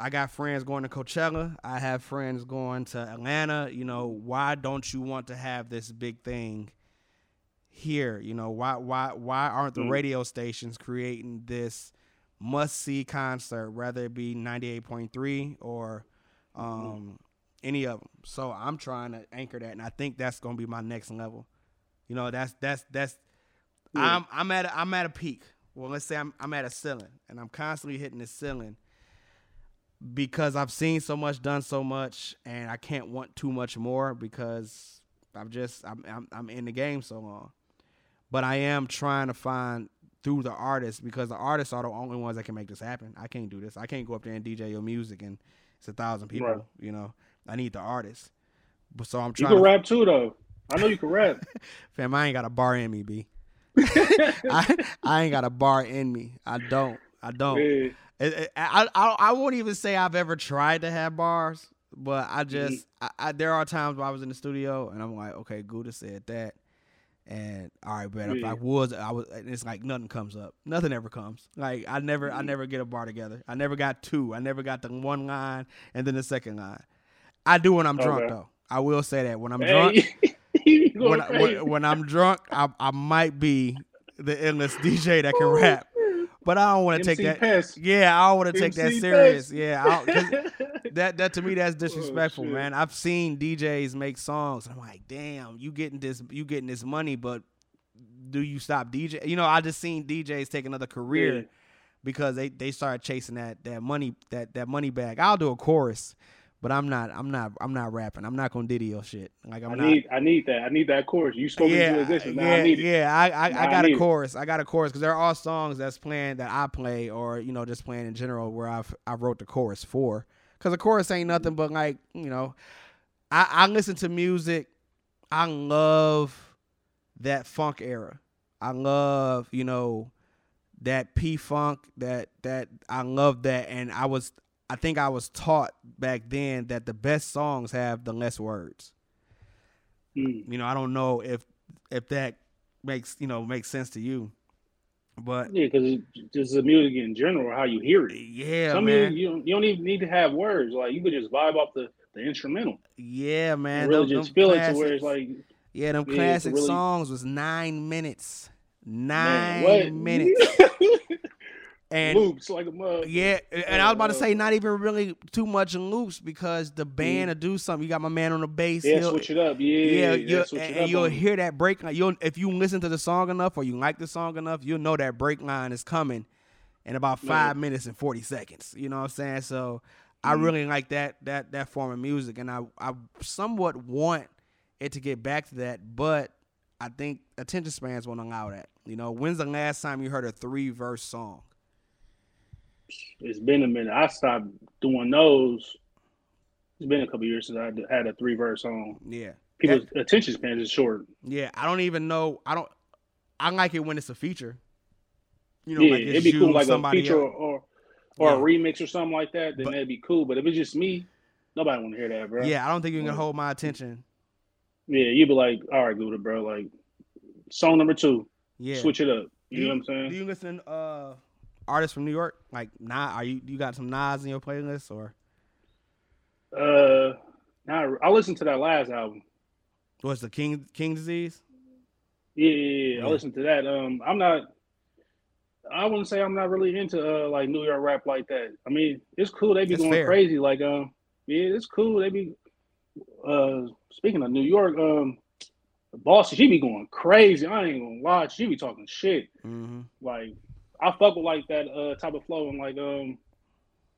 I got friends going to Coachella. I have friends going to Atlanta. You know, why don't you want to have this big thing here? You know, why why why aren't the Mm. radio stations creating this must see concert, whether it be ninety eight point three or um, any of them? So I'm trying to anchor that, and I think that's gonna be my next level. You know, that's that's that's Yeah. I'm I'm at a, I'm at a peak. Well, let's say I'm I'm at a ceiling, and I'm constantly hitting the ceiling because I've seen so much, done so much, and I can't want too much more because I'm just I'm I'm, I'm in the game so long. But I am trying to find through the artists because the artists are the only ones that can make this happen. I can't do this. I can't go up there and DJ your music and it's a thousand people. Right. You know, I need the artists. But so I'm trying. You can to, rap too, though. I know you can rap. Fam, I ain't got a bar in me, b. I I ain't got a bar in me. I don't. I don't. It- it- I, I I won't even say I've ever tried to have bars, but I mm-hmm. just I, I, there are times where I was in the studio and I'm like, okay, Gouda said that, and all right, but if I was, I was. and It's like nothing comes up. Nothing ever comes. Like I never I mm-hmm. never get a bar together. I never got two. I never got the one line and then the second line. I do when I'm drunk Okay. though. I will say that when I'm drunk Hey, you when, I- crazy. when, when I'm drunk, I, I might be the endless DJ that can rap, but I don't want to take that. Yeah, I don't want to take that serious. Yeah, that that to me that's disrespectful, Oh, man. I've seen DJs make songs. And I'm like, damn, you getting this, you getting this money, but do you stop DJ? You know, I just seen DJs take another career Yeah. because they they started chasing that that money that that money bag. I'll do a chorus, but I'm not I'm not I'm not rapping. I'm not gonna diddy your shit. Like I'm I not. need, I need that. I need that chorus. You spoke yeah, into existence. Now yeah, I need it. yeah. I I, I I got need a it. chorus. I got a chorus because there are songs that's playing that I play or you know just playing in general where I've I wrote the chorus for. Because the chorus ain't nothing but like you know, I I listen to music. I love that funk era. I love you know that P funk that that I love that and I was I think I was taught back then that the best songs have the less words. Mm. You know, I don't know if if that makes you know makes sense to you, but Yeah, because just the music in general, how you hear it. yeah, Some man, music you don't, you don't even need to have words. Like you could just vibe off the, the instrumental yeah, man, and really them- just them feel it to where it's like yeah, them yeah, classic really- songs was nine minutes, man, nine what? minutes, and loops like a mug. yeah, and I was about to say not even really too much in loops because the band will do something. You got my man on the bass, Yeah, switch it up. Yeah, Yeah, yeah, you'll, and, and you'll hear that break line. You'll if you listen to the song enough or you like the song enough, you'll know that break line is coming in about five Yeah. minutes and forty seconds. You know what I'm saying? So I Mhm. really like that that that form of music, and I I somewhat want it to get back to that, but I think attention spans won't allow that. You know, when's the last time you heard a three verse song? It's been a minute. I stopped doing those. It's been a couple years since I had a three verse song. Yeah, People's attention span is short. yeah. I don't even know. I don't. I like it when it's a feature. You know, yeah, like it's it'd be you, cool like a feature else. or or, Yeah. a remix or something like that. Then But- that'd be cool. But if it's just me, nobody want to hear that, bro. Yeah, I don't think you can hold my attention. yeah. You'd be like, all right, Gouda, bro. Like song number two, Yeah. switch it up. You, You- know what I'm saying? Do you listen uh artists from New York? Like Nas are you you got some Nas in your playlist or uh, now I listened to that last album. what's the King King Disease? Yeah, yeah, yeah. I listened to that. Um, I'm not. I wouldn't say I'm not really into uh like New York rap like that. I mean, it's cool. They be That's going fair. crazy. Like um, yeah, it's cool. They be. Uh, speaking of New York, um, the Bossy, she be going crazy. I ain't gonna lie. She be talking shit. Mm-hmm. Like I fuck with like that uh type of flow and like um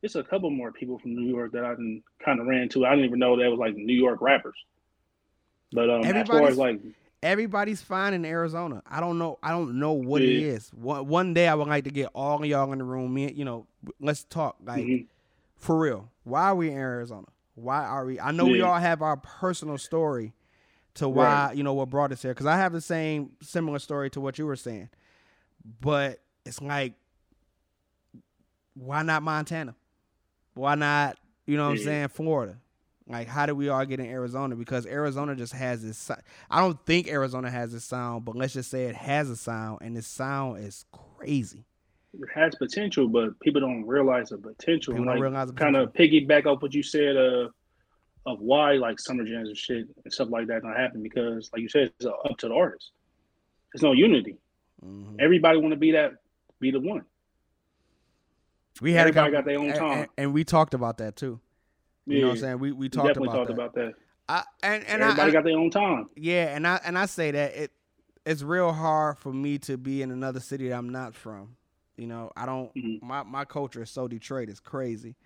it's a couple more people from New York that I kind of ran into. I didn't even know that was like New York rappers. But um, as far as like everybody's fine in Arizona. I don't know. I don't know what yeah. it is. One one day I would like to get all of y'all in the room. Me, you know, let's talk like mm-hmm. for real. Why are we in Arizona? Why are we? I know yeah. we all have our personal story to why right. you know what brought us here. Because I have the same similar story to what you were saying, but it's like, why not Montana? Why not? You know what yeah. I'm saying? Florida. Like, how do we all get in Arizona? Because Arizona just has this. I don't think Arizona has this sound, but let's just say it has a sound, and this sound is crazy. It has potential, but people don't realize the potential. People like, don't realize the Kind of piggyback off what you said uh, of why like summer jams and shit and stuff like that not happen because, like you said, it's up to the artist. There's no unity. Mm-hmm. Everybody want to be that, be the one. We had everybody got their own time, and, and we talked about that too. You yeah. know what I'm saying? We we talked definitely about talked that. about that. I, and and everybody I, got their own time. Yeah, and I and I say that it it's real hard for me to be in another city that I'm not from. You know, I don't. Mm-hmm. My my culture is so Detroit. It's crazy.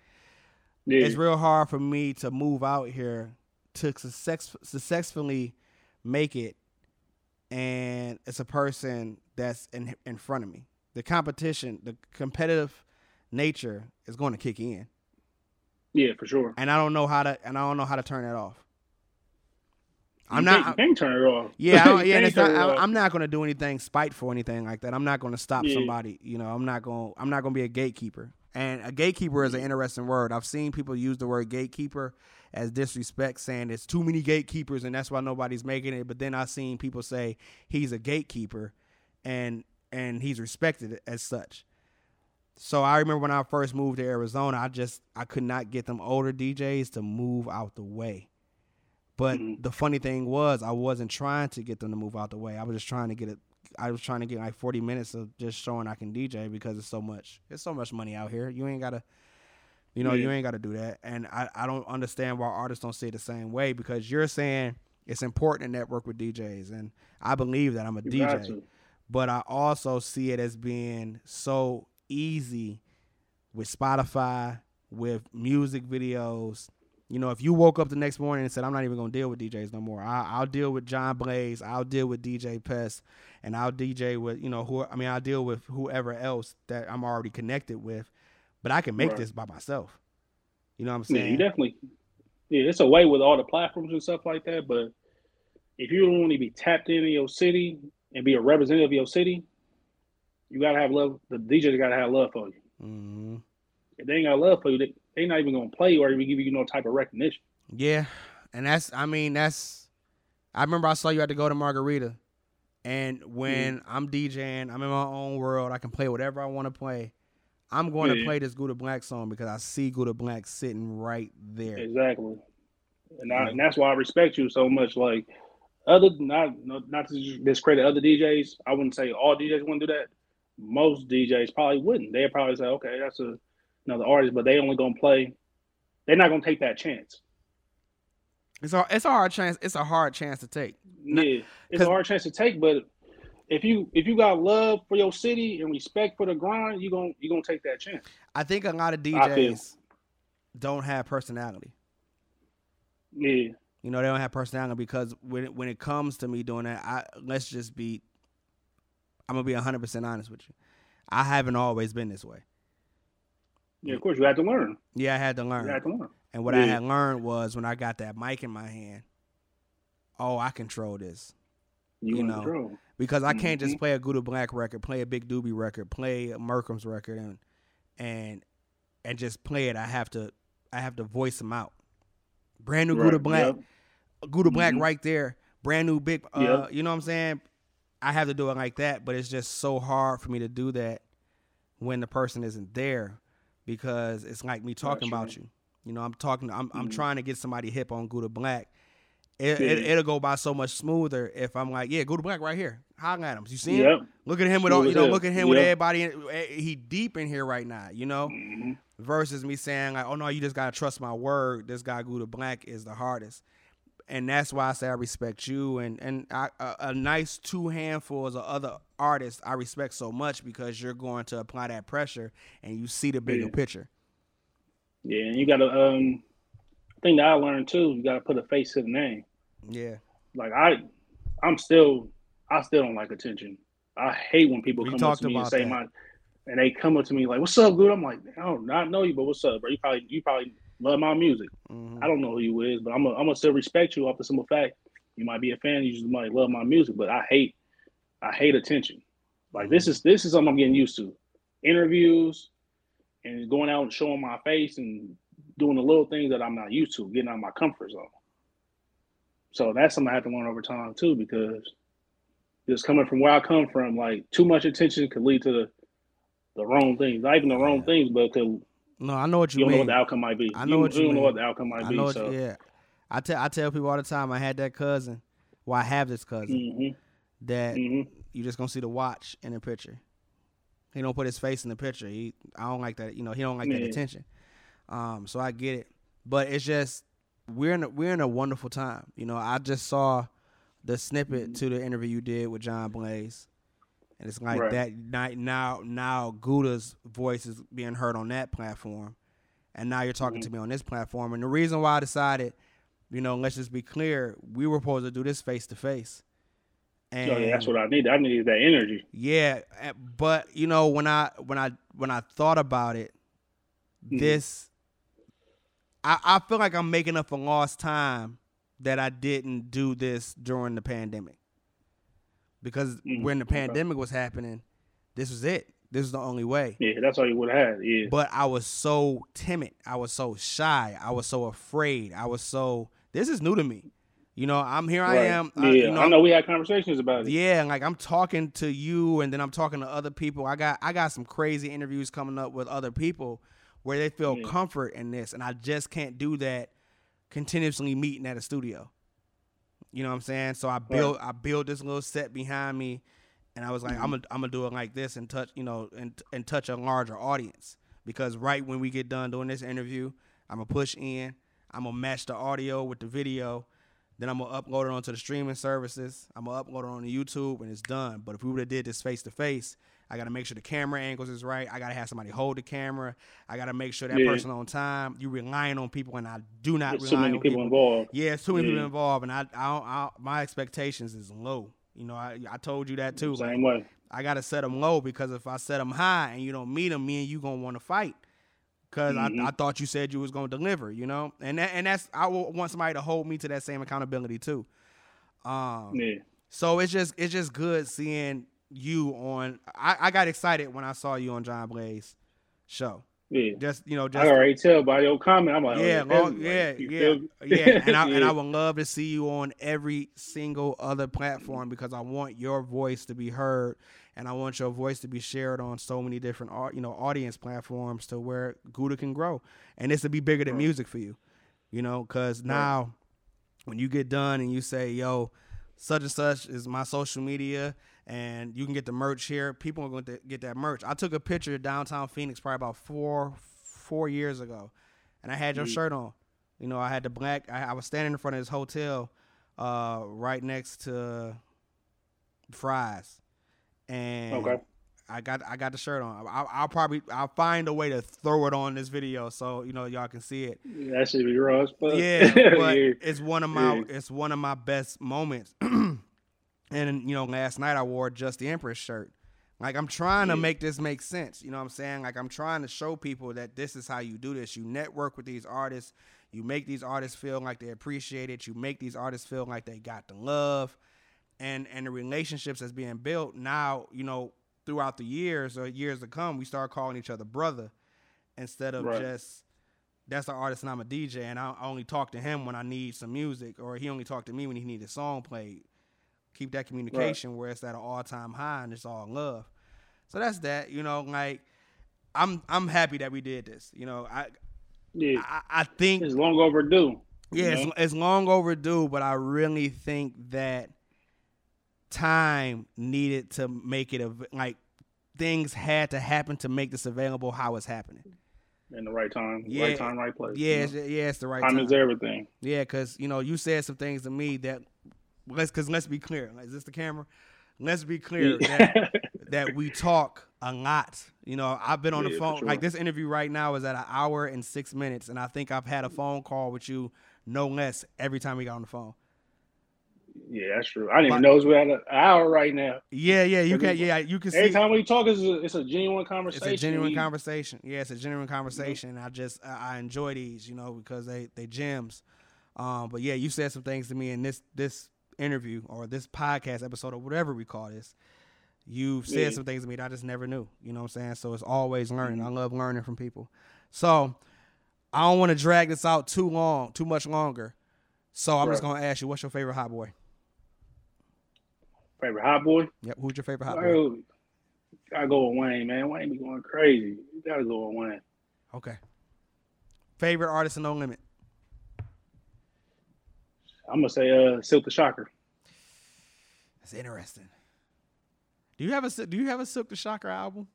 Yeah. It's real hard for me to move out here to success, successfully make it, and it's a person that's in in front of me. The competition, the competitive nature is going to kick in. Yeah, for sure. And I don't know how to and I don't know how to turn that off. I'm you not. Can't, turn it off. Yeah, yeah. It's not, I, am not going to do anything spiteful or anything like that. I'm not going to stop yeah. somebody. You know, I'm not going. I'm not going to be a gatekeeper. And a gatekeeper is an interesting word. I've seen people use the word gatekeeper as disrespect, saying it's too many gatekeepers and that's why nobody's making it. But then I've seen people say he's a gatekeeper, and and he's respected as such. So I remember when I first moved to Arizona, I just I could not get them older DJs to move out the way. But mm-hmm. the funny thing was I wasn't trying to get them to move out the way. I was just trying to get it I was trying to get like 40 minutes of just showing I can DJ because it's so much it's so much money out here. You ain't gotta you know, yeah. you ain't gotta do that. And I, I don't understand why artists don't see it the same way because you're saying it's important to network with DJs and I believe that I'm a you DJ. But I also see it as being so easy with Spotify, with music videos. You know, if you woke up the next morning and said, I'm not even going to deal with DJs no more, I, will deal with John Blaze, I'll deal with DJ Pest, and I'll DJ with, you know, who, I mean, I'll deal with whoever else that I'm already connected with, but I can make right. this by myself. You know what I'm saying? Yeah, you definitely, yeah, it's a way with all the platforms and stuff like that, but if you don't want to be tapped into your city and be a representative of your city, you gotta have love. The DJs gotta have love for you. Mm-hmm. If they ain't got love for you, they they not even gonna play you or even give you no type of recognition. Yeah, and that's I mean that's I remember I saw you had to go to Margarita, and when mm-hmm. I'm DJing, I'm in my own world. I can play whatever I want to play. I'm going yeah. to play this Gouda Black song because I see Gouda Black sitting right there. Exactly, and, I, and that's why I respect you so much. Like other not not to discredit other DJs, I wouldn't say all DJs want to do that most DJs probably wouldn't. They'd probably say, okay, that's a another artist, but they only gonna play. They're not gonna take that chance. It's a it's a hard chance. It's a hard chance to take. Yeah, it's a hard chance to take. But if you if you got love for your city and respect for the grind, you gonna you gonna take that chance. I think a lot of DJs don't have personality. Yeah, you know they don't have personality because when it, when it comes to me doing that, I let's just be I'm gonna be 100 percent honest with you. I haven't always been this way. Yeah, of course you had to learn. Yeah, I had to learn. You had to learn. And what yeah. I had learned was when I got that mic in my hand. Oh, I control this. You, you know, control. because I can't mm-hmm. just play a Gouda Black record, play a Big Doobie record, play a Merkham's record, and and and just play it. I have to I have to voice them out. Brand new right. Gouda Black, yep. Gouda Black mm-hmm. right there. Brand new big. Uh, yep. You know what I'm saying? I have to do it like that, but it's just so hard for me to do that when the person isn't there because it's like me talking about you. You know, I'm talking. I'm mm-hmm. I'm trying to get somebody hip on Gouda Black. It, it, will go by so much smoother if I'm like, yeah, Gouda Black right here. At him. You see him? Look at him with all, you know, look at him yep. with everybody. Eh, he deep in here right now, you know. Mm-hmm. Versus me saying like, oh no, you just gotta trust my word. This guy Gouda Black is the hardest and that's why I say I respect you and and I, a, a, nice two handfuls of other artists I respect so much because you're going to apply that pressure and you see the bigger yeah. picture. Yeah, and you gotta um thing that I learned too, you gotta put a face to the name. Yeah. Like I I'm still I still don't like attention. I hate when people We come up to me and say that. my and they come up to me like, What's up, good? I'm like, I don't not know you, but what's up, bro? You probably you probably love my music. Mhm. I don't know who you is, but I'm gonna I'm gonna still respect you off the simple fact you might be a fan, you just might love my music, but I hate I hate attention. Like this is this is something I'm getting used to. Interviews and going out and showing my face and doing the little things that I'm not used to, getting out of my comfort zone. So that's something I have to learn over time too, because just coming from where I come from, like too much attention could lead to the the wrong things. Not even the wrong Yeah. things, but could, No, I know what you, you don't know what the outcome might be. I know what you don't know what the outcome might I be. know. What so you, yeah. I tell I tell people all the time. I had that cousin. Well, I have this cousin hmm that hmm you just gonna see the watch in the picture. He don't put his face in the picture. He I don't like that. You know, he don't like that attention. Um, so I get it, but it's just we're in a, we're in a wonderful time. You know, I just saw the snippet to the interview you did with John Blaze, and it's like Right. that night now now Gouda's voice is being heard on that platform, and now you're talking to me on this platform. And the reason why I decided, you know, let's just be clear, we were supposed to do this face to face. And yeah, that's what I need. I need that energy. yeah, eh, but you know when I when I when I thought about it, Mhm. this I, I feel like I'm making up for lost time that I didn't do this during the pandemic. Because Mm, when the pandemic was happening, this was it. This is the only way. Yeah, that's all you would have had. Yeah. But I was so timid. I was so shy. I was so afraid. I was so this is new to me. You know, I'm here I am. Yeah, I, you know, I know we had conversations about it. yeah, like I'm talking to you, and then I'm talking to other people. I got I got some crazy interviews coming up with other people where they feel Yeah. comfort in this, and I just can't do that continuously meeting at a studio. You know what I'm saying? So I built I built this little set behind me, and I was like, I'm gonna mm-hmm. I'm gonna do it like this and touch you know and and touch a larger audience because right when we get done doing this interview, I'm gonna push in, I'm gonna match the audio with the video. Then I'm gonna upload it onto the streaming services. I'm gonna upload it on the YouTube, and it's done. But if we would have did this face to face, I gotta make sure the camera angles is right. I gotta have somebody hold the camera. I gotta make sure that Yeah. person on time. You relying on people, and I do not There's too rely many on people involved. Yeah, it's too many people Yeah. involved, and I, I, don't, I my expectations is low. You know, I, I told you that too. Like, Same way. I gotta set them low because if I set them high and you don't meet them, me and you gonna want to fight. because Mhm. I, I thought you said you was gonna deliver, you know, and that, and that's I want somebody to hold me to that same accountability too. Um, Yeah. so it's just it's just good seeing you on. I, I got excited when I saw you on John Blaze show. Yeah. Just you know, I just already tell by your comment. I'm like, oh, yeah, oh, long, yeah, like, yeah, yeah. And I and I would love to see you on every single other platform because I want your voice to be heard, and I want your voice to be shared on so many different you know audience platforms to where Gouda can grow, and this to be bigger than Right. music for you, you know, because now when you get done and you say, yo, such and such is my social media and you can get the merch here, people are going to get that merch. I took a picture of downtown Phoenix probably about four four years ago, and I had your shirt on. You know, I had the black. I, I was standing in front of this hotel, uh, right next to Fry's, and Okay. I got I got the shirt on. I, I'll probably I'll find a way to throw it on this video so you know y'all can see it. That should be raw as fuck. Yeah, but yeah. it's one of my Yeah. it's one of my best moments. and you know, last night I wore just the Empress shirt. Like I'm trying to make this make sense. You know what I'm saying? Like I'm trying to show people that this is how you do this. You network with these artists. You make these artists feel like they appreciate it. You make these artists feel like they got the love. And and the relationships that's being built now, you know, throughout the years or years to come, we start calling each other brother instead of Right. just that's the artist and I'm a DJ and I only talk to him when I need some music or he only talk to me when he need a song played. Keep that communication where it's at an all time high and it's all love. So that's that. You know, like I'm I'm happy that we did this. You know, I yeah. I, I think It's long overdue. yeah, it's, it's long overdue, but I really think that time needed to make it av- like things had to happen to make this available how it's happening. in the right time. Yeah. Right time, right place. you Yeah, know? it's, yeah, it's the right time time. is everything. Yeah, because you know you said some things to me that let's because let's be clear. Is this the camera? Let's be clear that, that we talk a lot. You know, I've been on Yeah, the phone. sure. Like this interview right now is at an hour and six minutes, and I think I've had a phone call with you no less every time we got on the phone. Yeah, that's true. I didn't even know we're at an hour right now. Yeah, yeah, you can. Yeah, you can Every see. time we talk, it's a, it's a genuine conversation. It's a genuine We- conversation. Yeah, it's a genuine conversation. I just I I enjoy these, you know, because they they gems. Um, but yeah, you said some things to me in this this interview or this podcast episode or whatever we call this. You've said Yeah. some things to me that I just never knew. You know what I'm saying? So it's always learning. I love learning from people. So I don't want to drag this out too long, too much longer. So I'm just gonna ask you, what's your favorite hot boy? Favorite hot boy? Yep, who's your favorite hot boy? Oh, gotta go with Wayne, man. Wayne be going crazy. You gotta go with Wayne. Okay. Favorite artist in No Limit. I'm gonna say uh Silk the Shocker. That's interesting. Do you have a Do you have a Silk the Shocker album?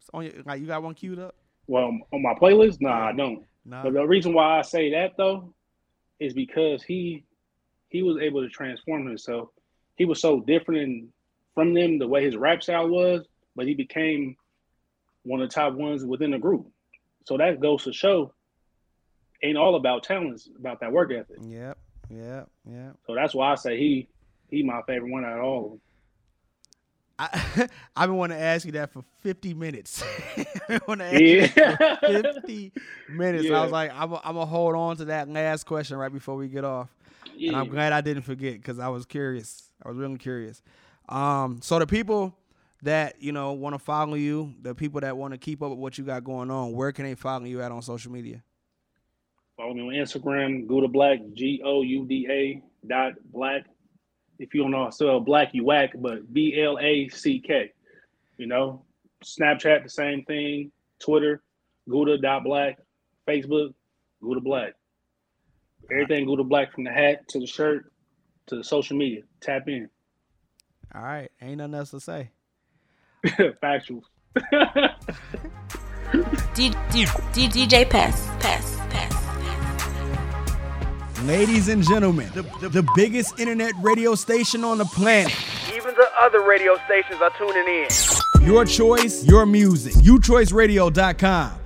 It's on your, like you got one queued up? Well, on my playlist, nah, I don't. Nah. But the reason why I say that though is because he he was able to transform himself. He was so different in, from them the way his rap style was, but he became one of the top ones within the group. So that goes to show ain't all about talents, about that work ethic. Yep. Yep. Yep. So that's why I say he he my favorite one out of all of them. I I've been wanting to ask you that for 50 minutes. I want to ask you for Yeah. 50 minutes. I was like, I'm gonna hold on to that last question right before we get off. and I'm glad I didn't forget because I was curious. I was really curious. Um, so the people that you know want to follow you, the people that want to keep up with what you got going on, where can they follow you at on social media? Follow me on Instagram, Gouda Black, G O U D A dot black. If you don't know how to spell black, you whack, but B L A C K. You know, Snapchat, the same thing. Twitter, Gouda dot black. Facebook, Gouda Black. Everything Gouda Black from the hat to the shirt to the social media. Tap in. All right, ain't nothing else to say. Factuals. D- D- D- DJ Pest. Pest. Pest. Ladies and gentlemen, the, the, the biggest internet radio station on the planet. Even the other radio stations are tuning in. Your choice, your music. UChoiceradio.com.